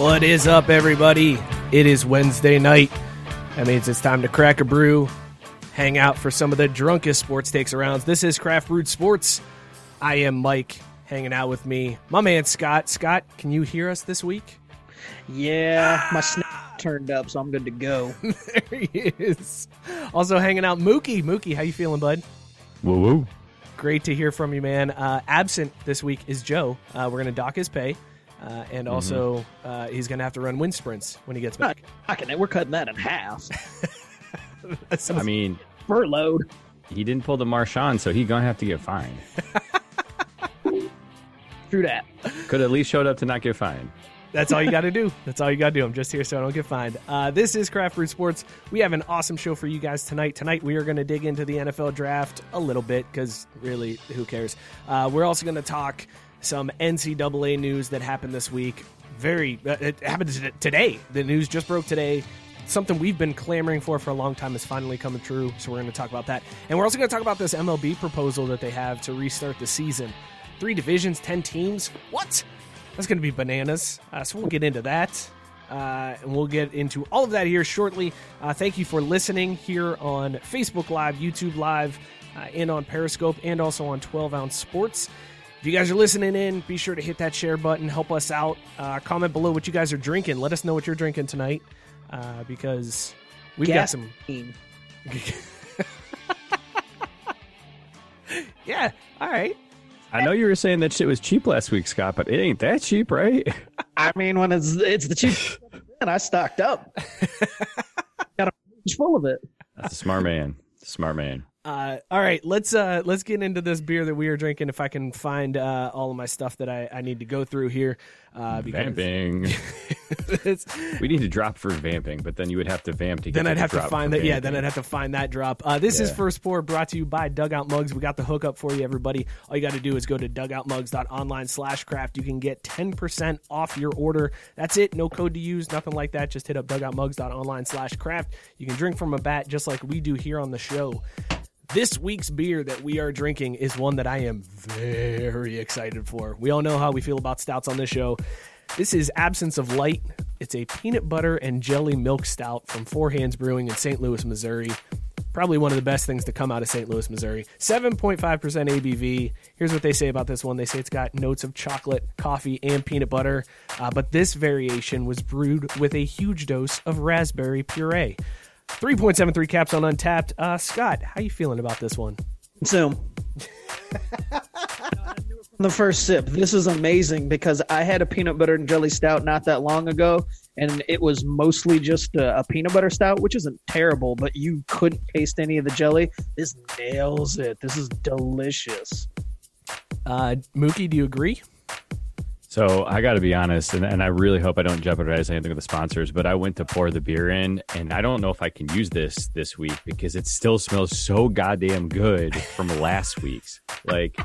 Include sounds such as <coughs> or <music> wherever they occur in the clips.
What is up, everybody? It is Wednesday night. That means it's time to crack a brew, hang out for some of the drunkest sports takes around. This is Craft Brewed Sports. I am Mike, hanging out with me, my man Scott. Scott, can you hear us this week? Yeah, my snap turned up, so I'm good to go. <laughs> there he is. Also hanging out, Mookie. Mookie, how you feeling, bud? Woo woo. Great to hear from you, man. Uh, absent this week is Joe. Uh, we're going to dock his pay. Uh, and also, uh, he's going to have to run wind sprints when he gets Not back. knocking it. We're cutting that in half. <laughs> I mean, Furloughed. he didn't pull the Marshawn, so he gonna have to get fined. <laughs> True that. Could at least showed up to not get fined. That's all you got to do. That's all you got to do. I'm just here so I don't get fined. Uh, this is Craft Brew Sports. We have an awesome show for you guys tonight. Tonight we are going to dig into the NFL draft a little bit because really, who cares? Uh, we're also going to talk some NCAA news that happened this week. Very, uh, it happened today. The news just broke today. Something we've been clamoring for for a long time is finally coming true. So we're going to talk about that, and we're also going to talk about this MLB proposal that they have to restart the season. Three divisions, ten teams. What? That's going to be bananas. Uh, so we'll get into that. Uh, and we'll get into all of that here shortly. Uh, thank you for listening here on Facebook Live, YouTube Live, uh, and on Periscope, and also on 12 Ounce Sports. If you guys are listening in, be sure to hit that share button. Help us out. Uh, comment below what you guys are drinking. Let us know what you're drinking tonight uh, because we've got some. <laughs> Yeah, all right. I know you were saying that shit was cheap last week, Scott, but it ain't that cheap, right? I mean, when it's it's the cheap, and I stocked up. <laughs> Got a full of it. That's a smart man. Smart man. Uh, all right, let's uh, let's get into this beer that we are drinking. If I can find uh, all of my stuff that I, I need to go through here, uh, because Vamping. <laughs> we need to drop for vamping, but then you would have to vamp to get then I'd the have to drop find that. Yeah, then. I'd have to find that drop. Uh, this is First Pour brought to you by Dugout Mugs. We got the hookup for you, everybody. All you got to do is go to dugoutmugs.online slash craft. You can get 10% off your order. That's it. No code to use, nothing like that. Just hit up dugoutmugs.online slash craft. You can drink from a bat just like we do here on the show. This week's beer that we are drinking is one that I am very excited for. We all know how we feel about stouts on this show. This is Absence of Light. It's a peanut butter and jelly milk stout from Four Hands Brewing in St. Louis, Missouri. Probably one of the best things to come out of St. Louis, Missouri. 7.5% ABV. Here's what they say about this one they say it's got notes of chocolate, coffee, and peanut butter. Uh, but this variation was brewed with a huge dose of raspberry puree. 3.73 caps on Untappd. Uh, Scott, how you feeling about this one? So, the first sip, this is amazing because I had a peanut butter and jelly stout not that long ago, and it was mostly just a, a peanut butter stout, which isn't terrible, but you couldn't taste any of the jelly. This nails it. This is delicious. Uh, Mookie, do you agree? So I got to be honest, and, and I really hope I don't jeopardize anything with the sponsors. But I went to pour the beer in, and I don't know if I can use this this week because it still smells so goddamn good from last week's. Like,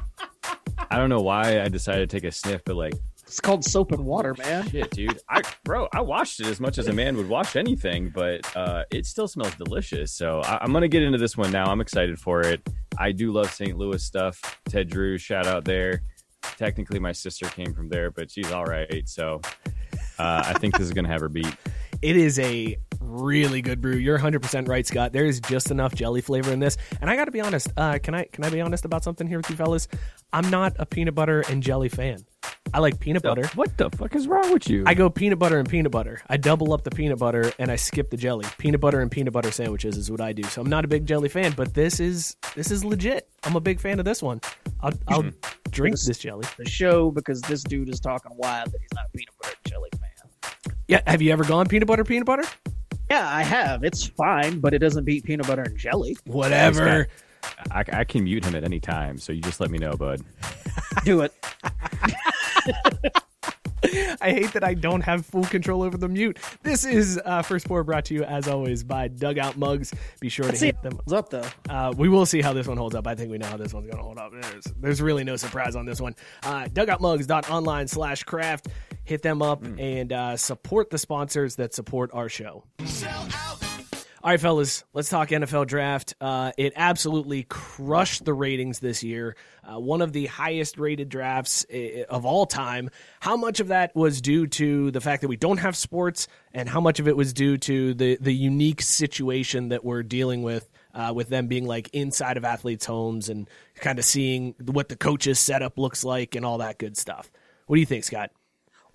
I don't know why I decided to take a sniff, but like, It's called soap and water, man. shit, dude, I bro, I washed it as much as a man would wash anything, but uh, it still smells delicious. So I, I'm gonna get into this one now. I'm excited for it. I do love St. Louis stuff. Ted Drewes, shout out there. Technically, my sister came from there, but she's all right. So uh, I think this is gonna have her beat. It is a really good brew. You're 100% right, Scott. There is just enough jelly flavor in this. And I got to be honest, uh, can I can I be honest about something here with you fellas? I'm not a peanut butter and jelly fan. I like peanut butter. What the fuck is wrong with you? I go peanut butter and peanut butter. I double up the peanut butter and I skip the jelly. Peanut butter and peanut butter sandwiches is what I do. So I'm not a big jelly fan, but this is this is legit. I'm a big fan of this one. I'll, I'll drink this jelly. The show because this dude is talking wild that he's not a peanut butter and jelly fan. Yeah, have you ever gone peanut butter peanut butter? Yeah, I have. It's fine, but it doesn't beat peanut butter and jelly. Whatever. I, I can mute him at any time, so you just let me know, bud. Do it. <laughs> I hate that I don't have full control over the mute. This is uh, First Pour brought to you, as always, by Dugout Mugs. Be sure to Let's see hit them. holds up though. Uh, we will see how this one holds up. I think we know how this one's going to hold up. There's, there's really no surprise on this one. Uh, dugoutmugs.online slash craft. Hit them up and uh, support the sponsors that support our show. All right, fellas, let's talk NFL draft. Uh, it absolutely crushed the ratings this year. Uh, one of the highest rated drafts uh, of all time. How much of that was due to the fact that we don't have sports, and how much of it was due to the the unique situation that we're dealing with, uh, with them being like inside of athletes' homes and kind of seeing what the coaches' setup looks like and all that good stuff. What do you think, Scott?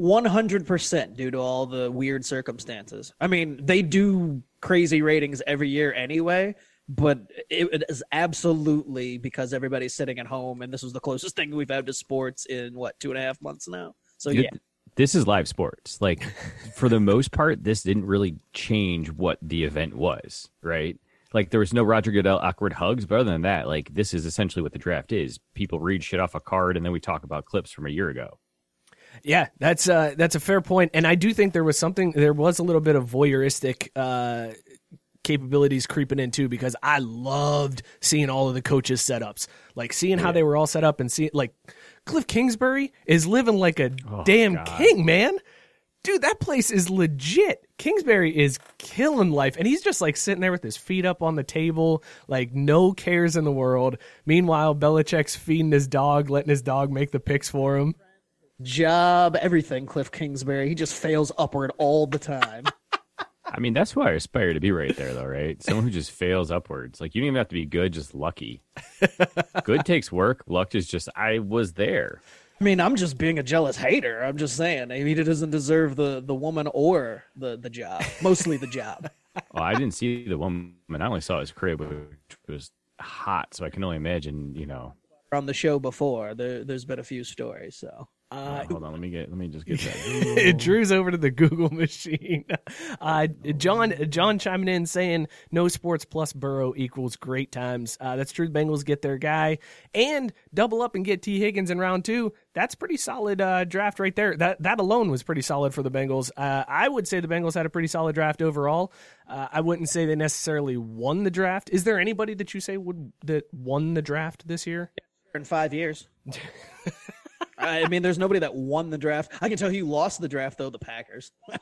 100% due to all the weird circumstances. I mean, they do crazy ratings every year anyway, but it, it is absolutely because everybody's sitting at home, and this was the closest thing we've had to sports in what two and a half months now. So Dude, yeah, this is live sports. Like for the most part, this didn't really change what the event was, right? Like there was no Roger Goodell awkward hugs, but other than that, like this is essentially what the draft is. People read shit off a card and then we talk about clips from a year ago. Yeah, that's uh, that's a fair point, and I do think there was something. There was a little bit of voyeuristic uh, capabilities creeping in too, because I loved seeing all of the coaches' setups, like seeing how they were all set up, and see like Cliff Kingsbury is living like a oh, damn God. king, man. Dude, that place is legit. Kingsbury is killing life, and he's just like sitting there with his feet up on the table, like no cares in the world. Meanwhile, Belichick's feeding his dog, letting his dog make the picks for him. job, everything. Cliff Kingsbury, he just fails upward all the time. I mean, that's who I aspire to be right there, though, right? Someone who just fails upwards. Like you don't even have to be good, just lucky. <laughs> good takes work. Luck is just I was there. I mean, I'm just being a jealous hater. I'm just saying. I mean, he doesn't deserve the the woman or the the job. Mostly the job. <laughs> Oh, I didn't see the woman. I only saw his crib, which was hot. So I can only imagine. You know. On the show before, there there's been a few stories. So Uh, hold on, let me get. Let me just get that. <laughs> Drew's over to the Google <laughs> machine. Uh, John John chiming in saying no sports plus Burrow equals great times. Uh, that's true. The Bengals get their guy and double up and get Tee Higgins in round two. That's pretty solid uh, draft right there. That that alone was pretty solid for the Bengals. Uh, I would say the Bengals had a pretty solid draft overall. Uh, I wouldn't say they necessarily won the draft. Is there anybody that you say would that won the draft this year? in five years. <laughs> I mean, there's nobody that won the draft. I can tell you lost the draft though. The Packers. <laughs>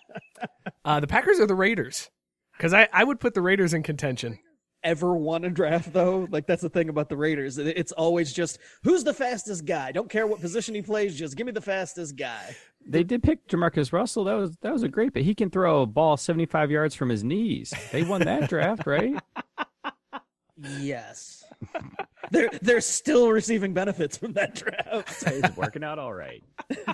Uh, the Packers or the Raiders? Because I, I would put the Raiders in contention. Ever won a draft though? Like that's the thing about the Raiders. It's always just who's the fastest guy. Don't care what position he plays. Just give me the fastest guy. They did pick JaMarcus Russell. That was that was a great pick. He can throw a ball seventy five yards from his knees. They won that draft, right? <laughs> Yes. <laughs> they're they're still receiving benefits from that draft. It's working out all right. <laughs>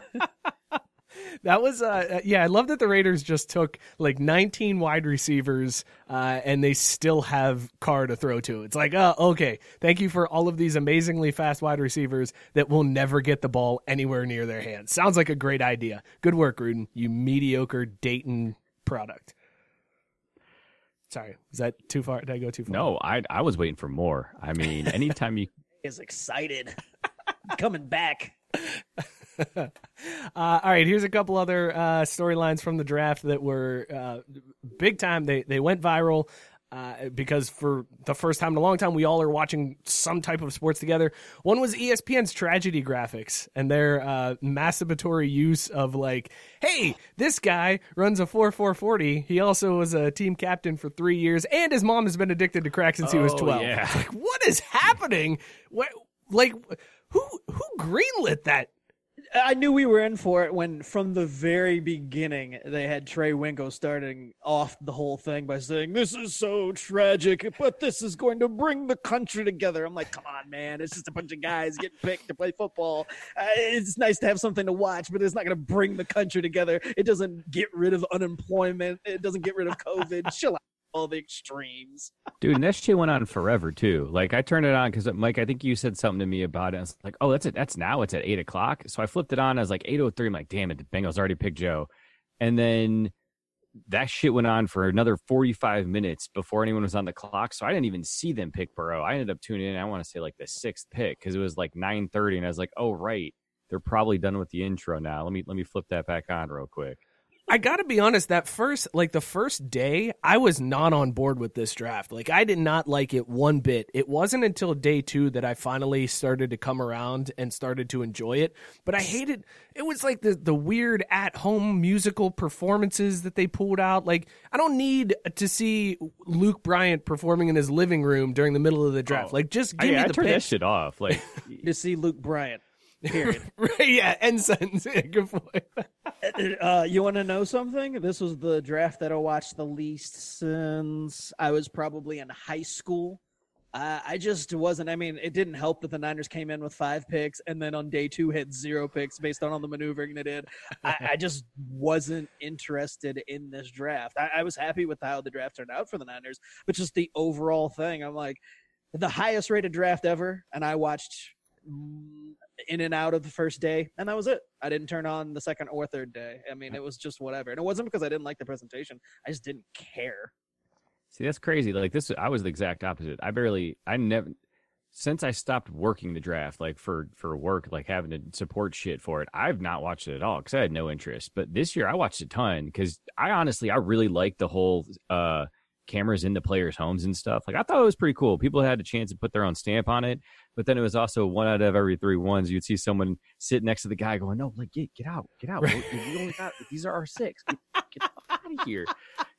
That was, uh, yeah, I love that the Raiders just took like 19 wide receivers uh, and they still have Carr to throw to. It's like, oh, okay, thank you for all of these amazingly fast wide receivers that will never get the ball anywhere near their hands. Sounds like a great idea. Good work, Gruden, you mediocre Dayton product. Sorry, is that too far? Did I go too far? No, I I was waiting for more. I mean, anytime you <laughs> Is excited. <laughs> Coming back. <laughs> uh, all right, here's a couple other uh, storylines from the draft that were uh, big time. They they went viral. Uh, because for the first time in a long time, we all are watching some type of sports together. One was ESPN's tragedy graphics and their uh, masturbatory use of like, hey, this guy runs a 4 440. He also was a team captain for three years, and his mom has been addicted to crack since he was Oh, 12. yeah. Like, what is happening? What, like, who who greenlit that? I knew we were in for it when, from the very beginning, they had Trey Wingo starting off the whole thing by saying, "This is so tragic, but this is going to bring the country together." I'm like, "Come on, man! It's just a bunch of guys getting picked to play football. Uh, it's nice to have something to watch, but it's not going to bring the country together. It doesn't get rid of unemployment. It doesn't get rid of COVID. <laughs> Chill out." All the extremes. Dude, and that shit went on forever too. Like I turned it on because Mike, I think you said something to me about it. I was like, oh, that's it. That's now. It's at eight o'clock. So I flipped it on. I was like eight oh three. I'm like, damn it, the Bengals already picked Joe. And then that shit went on for another 45 minutes before anyone was on the clock. So I didn't even see them pick Burrow. I ended up tuning in. I want to say like the sixth pick because it was like 9:30, and I was like, oh right, they're probably done with the intro now. Let me let me flip that back on real quick. I got to be honest, that first, like the first day, I was not on board with this draft. Like, I did not like it one bit. It wasn't until day two that I finally started to come around and started to enjoy it. But I hated it was like the, the weird at home musical performances that they pulled out. Like, I don't need to see Luke Bryan performing in his living room during the middle of the draft. Oh. like, just oh, I, give I me the turned that shit off. Like <laughs> To see Luke Bryan. Period. <laughs> right, yeah, end sentence. <laughs> Yeah, good point. Uh, you want to know something? This was the draft that I watched the least since I was probably in high school. Uh, I just wasn't. I mean, it didn't help that the Niners came in with five picks and then on day two had zero picks based on all the maneuvering they did. I, I <laughs> just wasn't interested in this draft. I, I was happy with how the draft turned out for the Niners, but just the overall thing, I'm like, the highest rated draft ever, and I watched mm, in and out of the first day, and that was it. I didn't turn on the second or third day. I mean, it was just whatever, and it wasn't because I didn't like the presentation. I just didn't care. See, that's crazy. Like this, I was the exact opposite. I barely, I never, since I stopped working the draft, like for for work, like having to support shit for it. I've not watched it at all because I had no interest. But this year, I watched a ton because I honestly, I really liked the whole uh cameras into players' homes and stuff. Like I thought it was pretty cool. People had a chance to put their own stamp on it. But then it was also one out of every three ones. You'd see someone sit next to the guy going, "No, like get get out, get out. We we only got <laughs> these are our six. Get, get out of here."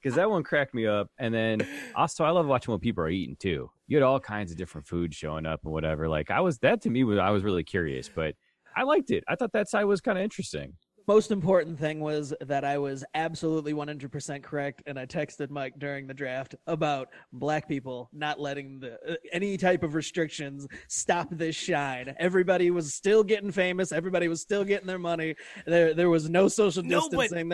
Because that one cracked me up. And then also, I love watching what people are eating too. You had all kinds of different food showing up and whatever. Like I was that to me was I was really curious, but I liked it. I thought that side was kind of interesting. Most important thing was that I was absolutely 100% correct, and I texted Mike during the draft about black people not letting the uh, any type of restrictions stop this shine. Everybody was still getting famous. Everybody was still getting their money. There, there was no social No, but- distancing.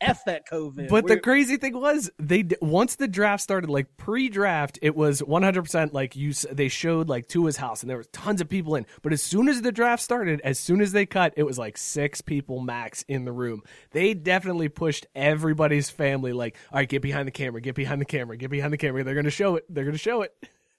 F that COVID. But the We're- crazy thing was, they once the draft started, like pre-draft, it was 100 percent like you. They showed like Tua's house, and there was tons of people in. But as soon as the draft started, as soon as they cut, it was like six people max in the room. They definitely pushed everybody's family. Like, all right, get behind the camera, get behind the camera, get behind the camera. They're gonna show it. They're gonna show it.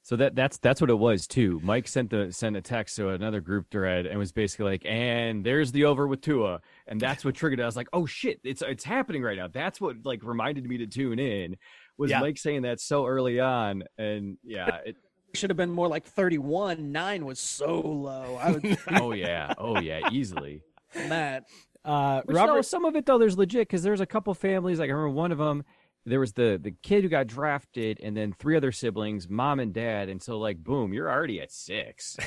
So that that's that's what it was too. Mike sent the sent a text to another group thread and was basically like, "And there's the over with Tua," and that's what triggered it. I was like, "Oh shit, it's it's happening right now." That's what like reminded me to tune in. Was Yeah. Mike saying that so early on? And yeah, it, should have been more like 31. Nine was so low. I was <laughs> oh yeah, oh yeah, easily. <laughs> that. Uh, Which, no, Robert, some of it though, there's legit because there's a couple families. Like I remember one of them. There was the the kid who got drafted, and then three other siblings, mom and dad. And so, like, boom, you're already at six,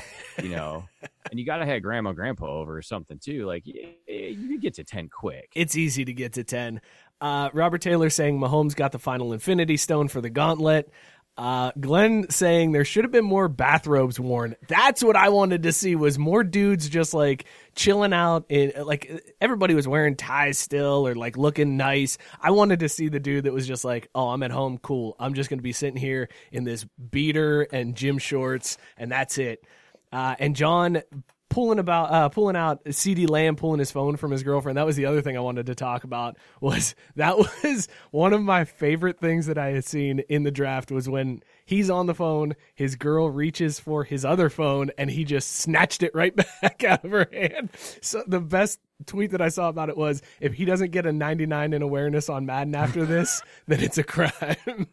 you know. <laughs> and you gotta have grandma, grandpa over or something too. Like, you could get to ten quick. it's easy to get to 10. Uh, Robert Taylor saying Mahomes got the final Infinity Stone for the gauntlet. Uh, Glenn saying there should have been more bathrobes worn. That's what I wanted to see was more dudes just like chilling out in like everybody was wearing ties still or like looking nice. I wanted to see the dude that was just like, "Oh, I'm at home, cool. I'm just going to be sitting here in this beater and gym shorts and that's it." Uh, and John pulling about uh, pulling out CeeDee Lamb pulling his phone from his girlfriend. That was the other thing I wanted to talk about. Was <laughs> that was one of my favorite things that I had seen in the draft was when he's on the phone, his girl reaches for his other phone, and he just snatched it right <laughs> back out of her hand. So the best tweet that I saw about it was if he doesn't get a 99 in awareness on Madden after this, <laughs> then it's a crime.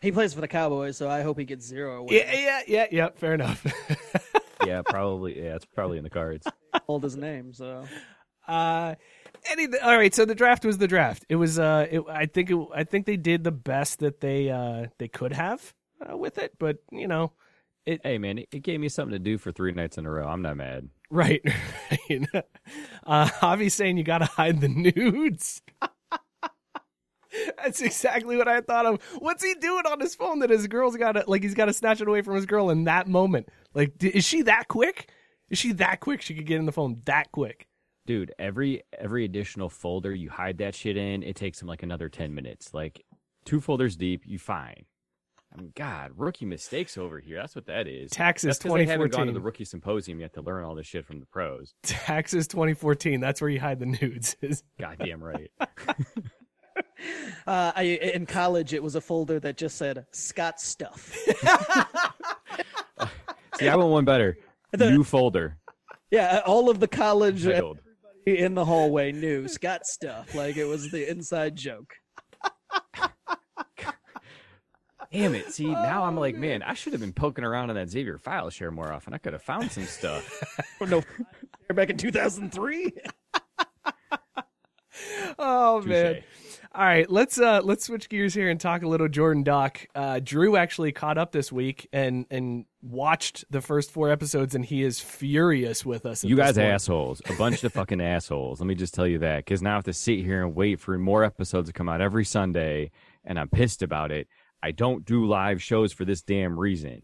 He plays for the Cowboys, so I hope he gets zero. Away. yeah, yeah, yeah, yeah. Fair enough. <laughs> yeah, <laughs> probably. Yeah, it's probably in the cards. Hold his name. So Uh, any all right. So the draft was the draft. It was. Uh, it, I think. It, I think they did the best that they uh they could have uh, with it. But you know, Hey, man, it, it gave me something to do for three nights in a row. I'm not mad. right. <laughs> right. uh, Javi's saying you got to hide the nudes. <laughs> That's exactly what I thought of. What's he doing on his phone that his girl's got to like he's got to snatch it away from his girl in that moment? Like, d- is she that quick? Is she that quick? She could get in the phone that quick. Dude, every every additional folder you hide that shit in, it takes him like another ten minutes. Like two folders deep, you fine. I mean, God, rookie mistakes over here. That's what that is. Taxes 'cause they haven't gone to 2014. the rookie symposium yet to learn all this shit from the pros. Taxes 2014. That's where you hide the nudes. <laughs> Goddamn right. <laughs> uh, I, in college, it was a folder that just said Scott stuff. <laughs> See, I want one better. The- New folder. yeah, all of the college Titled. in the hallway knew Scott stuff. Like it was the inside joke. Damn it. See, now I'm like, man, I should have been poking around in that Xavier file share more often. I could have found some stuff. <laughs> no, back in 2003. <laughs> oh man. All right, let's uh let's switch gears here and talk a little Jordan Doc. Uh, Drew actually caught up this week and and watched the first four episodes, and he is furious with us. You guys assholes. A bunch of fucking <laughs> assholes. Let me just tell you that. Because now I have to sit here and wait for more episodes to come out every Sunday, and I'm pissed about it. I don't do live shows for this damn reason.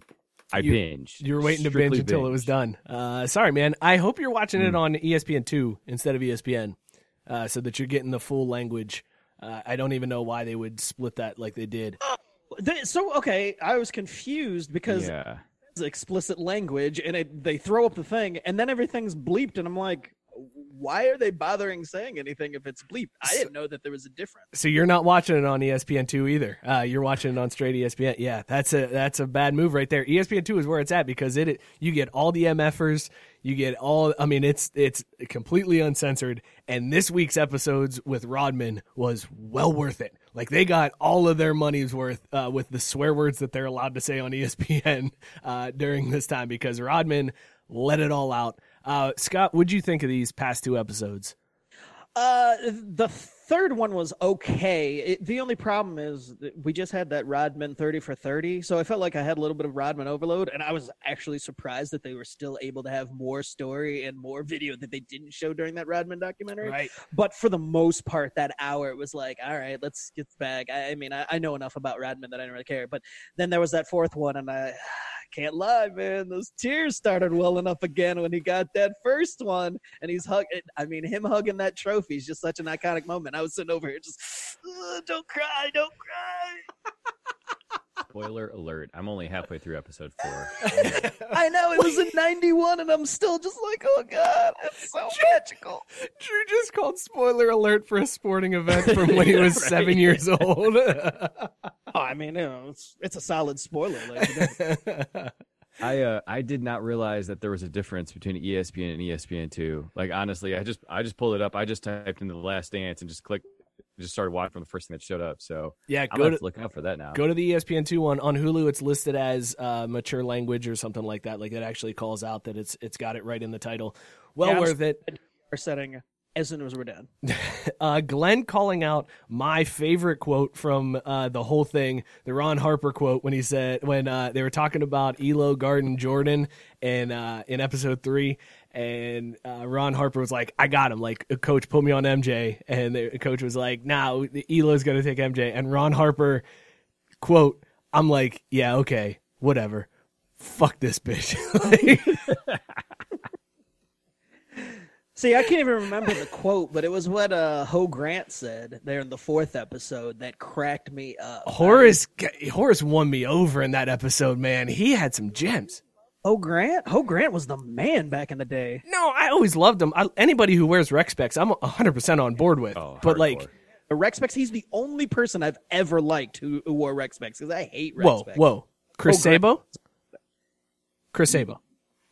I You- binge. You were waiting to binge until it was done. Uh, sorry, man. I hope you're watching Hmm. it on ESPN two instead of ESPN, uh, so that you're getting the full language. Uh, I don't even know why they would split that like they did. They- so okay, I was confused because Yeah. it's explicit language, and it, they throw up the thing, and then everything's bleeped, and I'm like, why are they bothering saying anything if it's bleeped? I didn't know that there was a difference. So you're not watching it on ESPN two either. Uh, you're watching it on straight ESPN. Yeah, that's a that's a bad move right there. ESPN two is where it's at because it you get all the MFers, you get all. I mean, it's it's completely uncensored. And this week's episodes with Rodman was well worth it. Like they got all of their money's worth uh, with the swear words that they're allowed to say on <laughs> ESPN uh, during this time because Rodman let it all out. Uh, Scott, what'd you think of these past two episodes? Uh, the third one was okay. It, the only problem is that we just had that Rodman 30 for 30. So I felt like I had a little bit of Rodman overload. And I was actually surprised that they were still able to have more story and more video that they didn't show during that Rodman documentary. Right. But for the most part, that hour, it was like, all right, let's get back. I, I mean, I, I know enough about Rodman that I don't really care. But then there was that fourth one, and I <sighs> can't lie, man. Those tears started welling up again when he got that first one, and he's hugging. I mean, him hugging that trophy is just such an iconic moment. I was sitting over here just, don't cry, don't cry. <laughs> Spoiler alert. I'm only halfway through episode four. <laughs> I know it was in '91, and I'm still just like, oh god, it's so magical. Drew just called spoiler alert for a sporting event <laughs> from when he was seven years old. Oh, I mean, you know, it's, it's a solid spoiler. Like, I uh, I did not realize that there was a difference between ESPN and ESPN two. Like honestly, I just I just pulled it up. I just typed in the Last Dance and just clicked, just started watching from the first thing that showed up. So yeah, I'm go gonna to have look out for that now. go to the ESPN two one on Hulu. It's listed as uh, mature language or something like that. Like it actually calls out that it's it's got it right in the title. Well Yeah, worth it. our setting as soon as we're done. <laughs> Uh, Glenn calling out my favorite quote from uh, the whole thing, the Ron Harper quote when he said when uh, they were talking about Ehlo Garden Jordan and uh, in episode three, and uh, Ron Harper was like, "I got him." Like, coach, put me on MJ, and the coach was like, "Nah, Ehlo's gonna take MJ." And Ron Harper quote, "I'm like, yeah, okay, whatever." Fuck this bitch. <laughs> Like- <laughs> See, I can't even remember the quote, but it was what uh, Ho Grant said there in the fourth episode that cracked me up. Horace Horace won me over in that episode, man. He had some gems. Ho Grant, oh Grant was the man back in the day. No, I always loved him. I, anybody who wears rec specs, I'm 100 percent on board with. Oh, but hardcore. like, The Rec Specs, he's the only person I've ever liked who, who wore Rec Specs because I hate Rex whoa, Specs. whoa, Chris Grant- Sabo, Chris Sabo,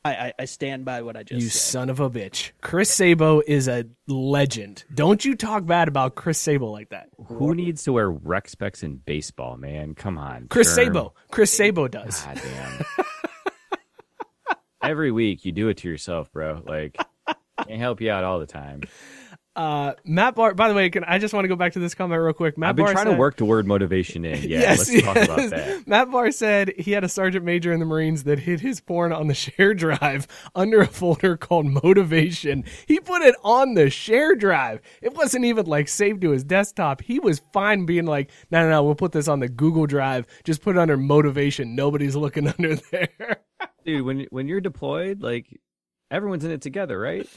I, I, I stand by what I just said. you said. son of a bitch. Chris Sabo is a legend. Don't you talk bad about Chris Sabo like that. Who needs to wear rec specs in baseball, man? Come on. Chris Sherm. Sabo, Chris Sabo does. God damn. <laughs> Every week you do it to yourself, bro. Like can't help you out all the time. Uh, Matt Barr. By the way, can I just want to go back to this comment real quick? Matt I've been Barr trying said, to work the word motivation in. <laughs> Yeah, yes, let's talk about that. Matt Barr said he had a sergeant major in the Marines that hid his porn on the <laughs> share drive under a folder called motivation. He put it on the share drive. It wasn't even like saved to his desktop. He was fine being like, no, no, no, we'll put this on the Google Drive. Just put it under motivation. Nobody's looking <laughs> under there. Dude, when when you're deployed, like everyone's in it together, right?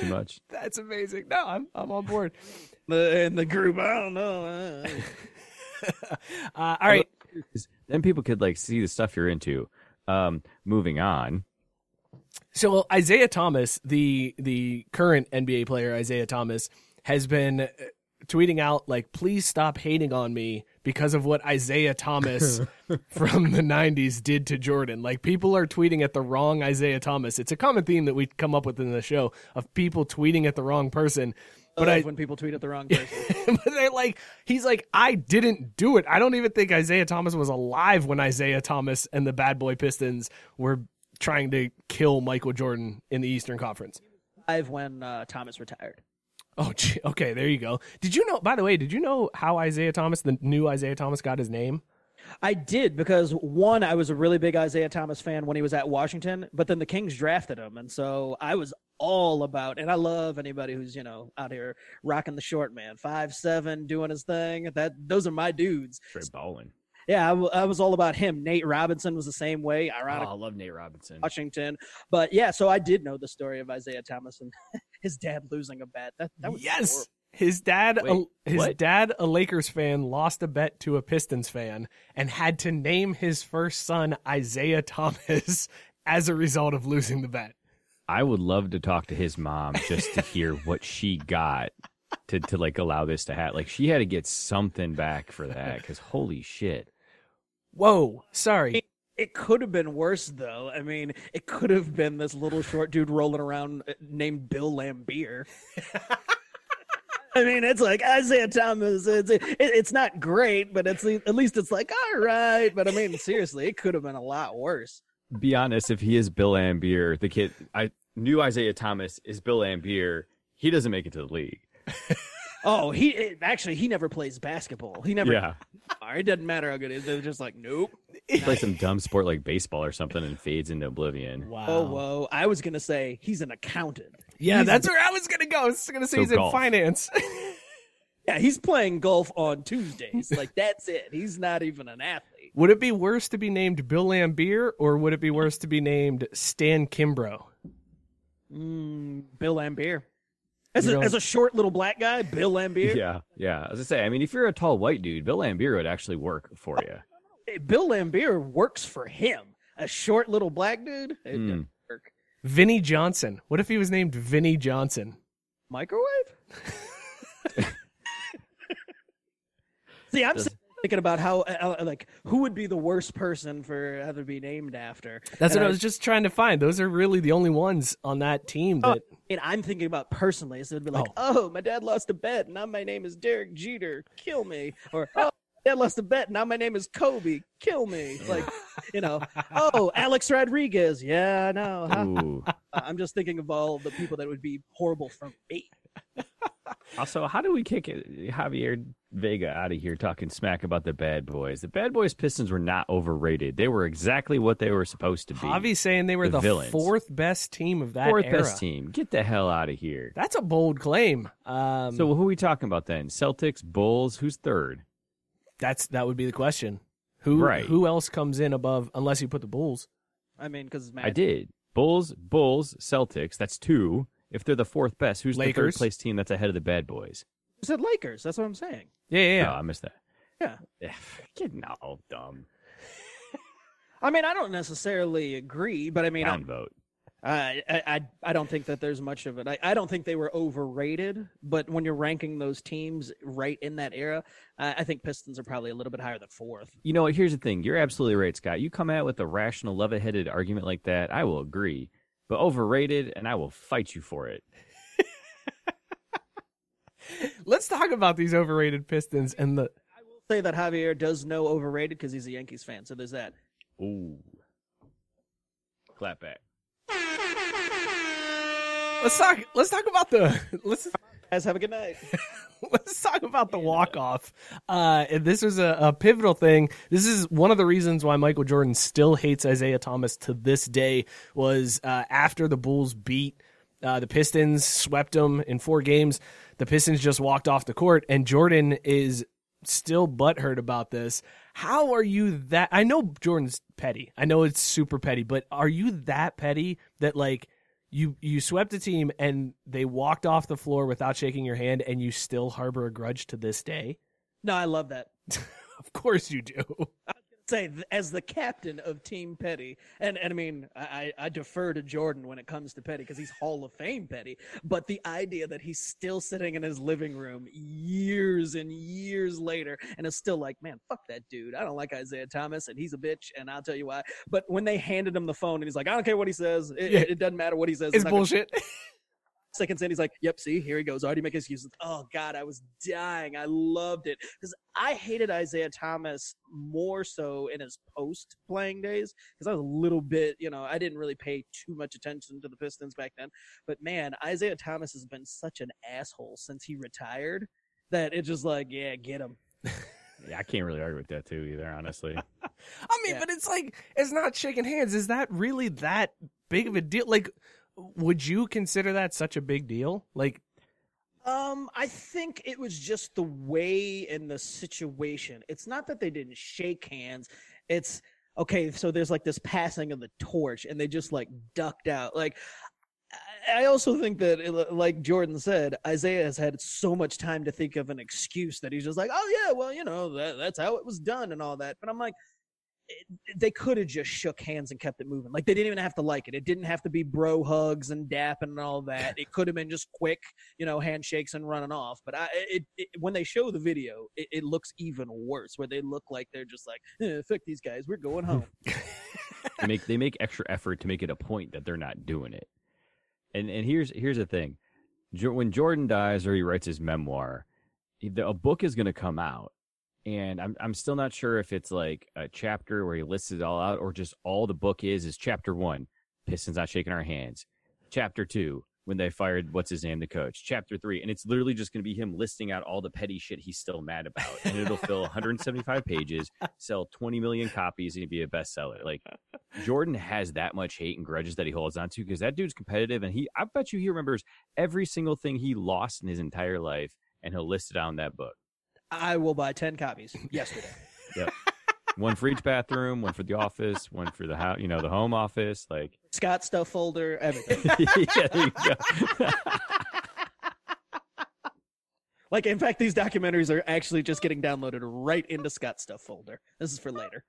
Too much. <laughs> That's amazing. No, I'm I'm on board. <laughs> The, in the group, I don't know. <laughs> uh, all right. 'Cause Then people could like see the stuff you're into. Um, moving on. So Isaiah Thomas, the the current NBA player Isaiah Thomas, has been uh, tweeting out like, "Please stop hating on me because of what Isiah Thomas <laughs> from the '90s did to Jordan." Like people are tweeting at the wrong Isaiah Thomas. It's a common theme that we come up with in the show of people tweeting at the wrong person. But But I, when people tweet at the wrong <laughs> person. but they're like, he's like, I didn't do it. I don't even think Isaiah Thomas was alive when Isiah Thomas and the Bad Boy Pistons were trying to kill Michael Jordan in the Eastern Conference. Live when uh, Thomas retired. Oh, <laughs> gee, okay, there you go. Did you know? By the way, did you know how Isaiah Thomas, the new Isaiah Thomas, got his name? I did because one, I was a really big Isaiah Thomas fan when he was at Washington, but then the Kings drafted him, and so I was all about. And I love anybody who's you know out here rocking the short man, five seven, doing his thing. That those are my dudes. Straight balling. Yeah, I, w- I was all about him. Nate Robinson was the same way. Oh, I love Nate Robinson. Washington, but yeah, so I did know the story of Isaiah Thomas and <laughs> his dad losing a bet. That that was yes. horrible. His dad, a, his what? dad, a Lakers fan, lost a bet to a Pistons fan and had to name his first son Isaiah Thomas <laughs> as a result of losing the bet. I would love to talk to his mom just to hear what she got to to like allow this to happen. Like she had to get something back for that because holy shit. Whoa, sorry. It could have been worse, though. I mean, it could have been this little short dude rolling around uh, named Bill Laimbeer. <laughs> I mean, it's like Isaiah Thomas. It's it, it's not great, but it's at least it's like all right. But I mean, <laughs> seriously, it could have been a lot worse. Be honest, if he is Bill Laimbeer, the kid I knew Isaiah Thomas is Bill Laimbeer, he doesn't make it to the league. <laughs> Oh, he it- actually he never plays basketball. He never. Yeah. It doesn't matter how good he is. They're just like, nope. He plays some dumb sport like baseball or something and fades into oblivion. Wow. Oh, whoa. I was gonna say he's an accountant. Yeah, He's- that's where I was gonna go. I was gonna say So he's in finance. <laughs> Yeah, he's playing golf on Tuesdays. like that's it. He's not even an athlete. would it be worse to be named Bill Laimbeer or would it be worse to be named Stan Kimbrough? Mm, Bill Laimbeer. As a, as a short little black guy, Bill Laimbeer. Yeah, yeah. As I say, I mean, if you're a tall white dude, Bill Laimbeer would actually work for you. <laughs> Bill Laimbeer works for him. A short little black dude. It Hmm. work. Vinny Johnson. What if he was named Vinny Johnson? Microwave. <laughs> See, I'm sitting thinking about how, uh, uh, like, who would be the worst person for how to be named after. That's And what I was just trying to find. Those are really the only ones on that team Oh, that and I'm thinking about personally. So it'd be like, oh. my dad lost a bet. Now my name is Derek Jeter. Kill me. Or, oh, my dad lost a bet. Now my name is Kobe. Kill me. Like, you know, oh, Alex Rodriguez. Yeah, I know. <laughs> I'm just thinking of all the people that would be horrible for me. <laughs> Also, how do we kick it, Javier Vega out of here talking smack about the bad boys? The bad boys Pistons were not overrated. They were exactly what they were supposed to be. Javi's saying they were the the, fourth best team of that Fourth era. best team. Get the hell out of here. That's a bold claim. Um, So who are we talking about then? Celtics, Bulls. Who's third? that's that would be the question. Who Right. who else comes in above unless you put the Bulls? I mean, because I did. Bulls, Bulls, Celtics. That's two. If they're the fourth best, who's the third place team that's ahead of the bad boys? I said Lakers. That's what I'm saying. Yeah, yeah, Oh, yeah. I missed that. Yeah. <laughs> Eh, Get no dumb. <laughs> I mean, I don't necessarily agree, but I mean, I, Downvote. I, I I don't think that there's much of it. I, I don't think they were overrated, but when you're ranking those teams right in that era, I, I think Pistons are probably a little bit higher than fourth. You know, what? here's the thing. You're absolutely right, Scott. You come out with a rational, level-headed argument like that, I will agree. But overrated, and I will fight you for it. <laughs> Let's talk about these overrated Pistons and the. I will say that Javier does know overrated because he's a Yankees fan, so there's that. Ooh. Clap back. Let's talk. Let's talk about the. <laughs> Let's Guys, have a good night. <laughs> let's talk about the walk off. Uh, this was a, a pivotal thing. This is one of the reasons why Michael Jordan still hates Isiah Thomas to this day. Was uh, after the Bulls beat uh, the Pistons, swept them in four games. The Pistons just walked off the court, and Jordan is still butthurt about this. How are you that? I know Jordan's petty. I know it's super petty, but are you that petty that like? You you swept a team and they walked off the floor without shaking your hand and you still harbor a grudge to this day No, I love that. <laughs> of course you do <laughs> Say as the captain of Team Petty, and and I mean I, I defer to Jordan when it comes to Petty because he's Hall of Fame Petty. But the idea that he's still sitting in his living room years and years later and is still like, man, fuck that dude. I don't like Isiah Thomas, and he's a bitch, and I'll tell you why. But when they handed him the phone and he's like, I don't care what he says, it, Yeah. it, doesn't matter what he says. it's gonna bullshit <laughs> seconds in, he's like, "Yep, see, here he goes, already making excuses." Oh God, I was dying. I loved it because I hated Isiah Thomas more so in his post playing days because I was a little bit, you know, I didn't really pay too much attention to the Pistons back then. But man, Isiah Thomas has been such an asshole since he retired that it's just like, yeah, get him. <laughs> Yeah, I can't really argue with that too either, honestly. <laughs> i mean Yeah. but it's like it's not shaking hands is that really that big of a deal like would you consider that such a big deal like Um, I think it was just the way and the situation. It's not that they didn't shake hands. It's okay. So there's like this passing of the torch, and they just like ducked out. Like, I- also think that, it- like Jordan said, Isiah has had so much time to think of an excuse that he's just like, oh yeah, well you know that, that's how it was done and all that. But I'm like. It- They could have just shook hands and kept it moving. Like they didn't even have to like it. It didn't have to be bro hugs and dapping and all that. <laughs> It could have been just quick, you know, handshakes and running off. But I, it, it when they show the video, it, it looks even worse. Where they look like they're just like, eh, "Fuck these guys, we're going home." <laughs> they <laughs> make they make extra effort to make it a point that they're not doing it. And and here's here's the thing, when Jordan dies or he writes his memoir, a book is going to come out, and I'm I'm still not sure if it's like a chapter where he lists it all out or just all the book is is chapter one, Pistons not shaking our hands, chapter two. When they fired, what's his name, the coach? Chapter three, and it's literally just going to be him listing out all the petty shit he's still mad about, and it'll fill 175 pages, <laughs> sell 20 million copies, and be a bestseller. Like <laughs> Jordan has that much hate and grudges that he holds on to because that dude's competitive and he I bet you he remembers every single thing he lost in his entire life and he'll list it on that book. I will buy ten copies yesterday. <laughs> Yep. one for each bathroom, one for the office, one for the house, you know, the home office. Like, <laughs> Scott stuff folder, everything. <laughs> yeah, there you go. like, in fact, these documentaries are actually just getting downloaded right into Scott stuff folder. This is for later.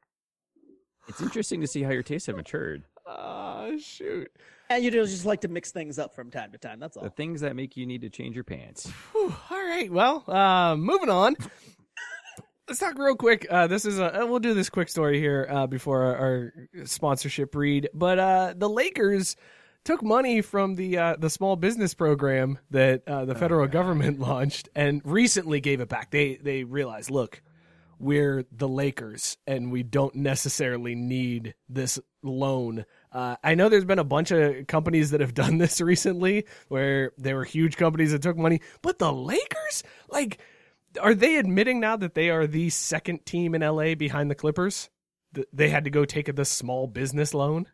it's interesting to see how your tastes have matured. oh shoot And you just like to mix things up from time to time. That's all. The things that make you need to change your pants. Whew, all right well uh moving on let's talk real quick uh this is a uh, we'll do this quick story here uh before our, our sponsorship read but uh the lakers took money from the uh, the small business program that uh, the federal government <laughs> launched and recently gave it back. They they realized, look, we're the Lakers and we don't necessarily need this loan. Uh, I know there's been a bunch of companies that have done <laughs> this recently where there were huge companies that took money, but the Lakers, like, are they admitting now that they are the second team in LA behind the Clippers? They had to go take the small business loan.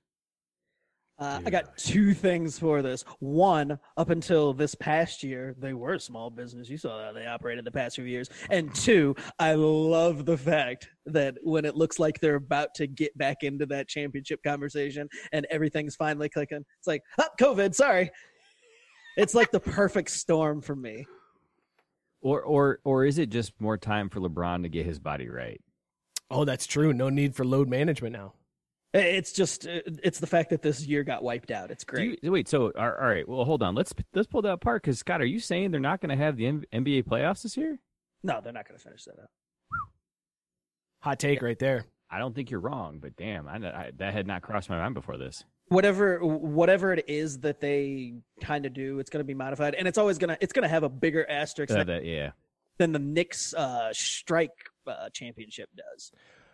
Uh, I got two things for this. One, up until this past year, they were a small business. You saw how they operated the past few years. And two, I love the fact that when it looks like they're about to get back into that championship conversation and everything's finally clicking, it's like, oh, COVID, sorry. It's like the perfect storm for me. Or or or is it just more time for LeBron to get his body right? Oh, that's true. No need for load management now. It's just uh, it's the fact that this year got wiped out. It's great. you, wait, so all all right. Well, hold on. Let's let's pull that apart because Scott, are you saying they're not going to have the M- NBA playoffs this year? no, they're not going to finish that up. Hot take right there. I don't think you're wrong, but damn, I, I, that had not crossed my mind before this. Whatever whatever it is that they kind of do, it's going to be modified, and it's always gonna it's gonna have a bigger asterisk Uh, than, that, yeah, than the Knicks uh, strike uh, championship does.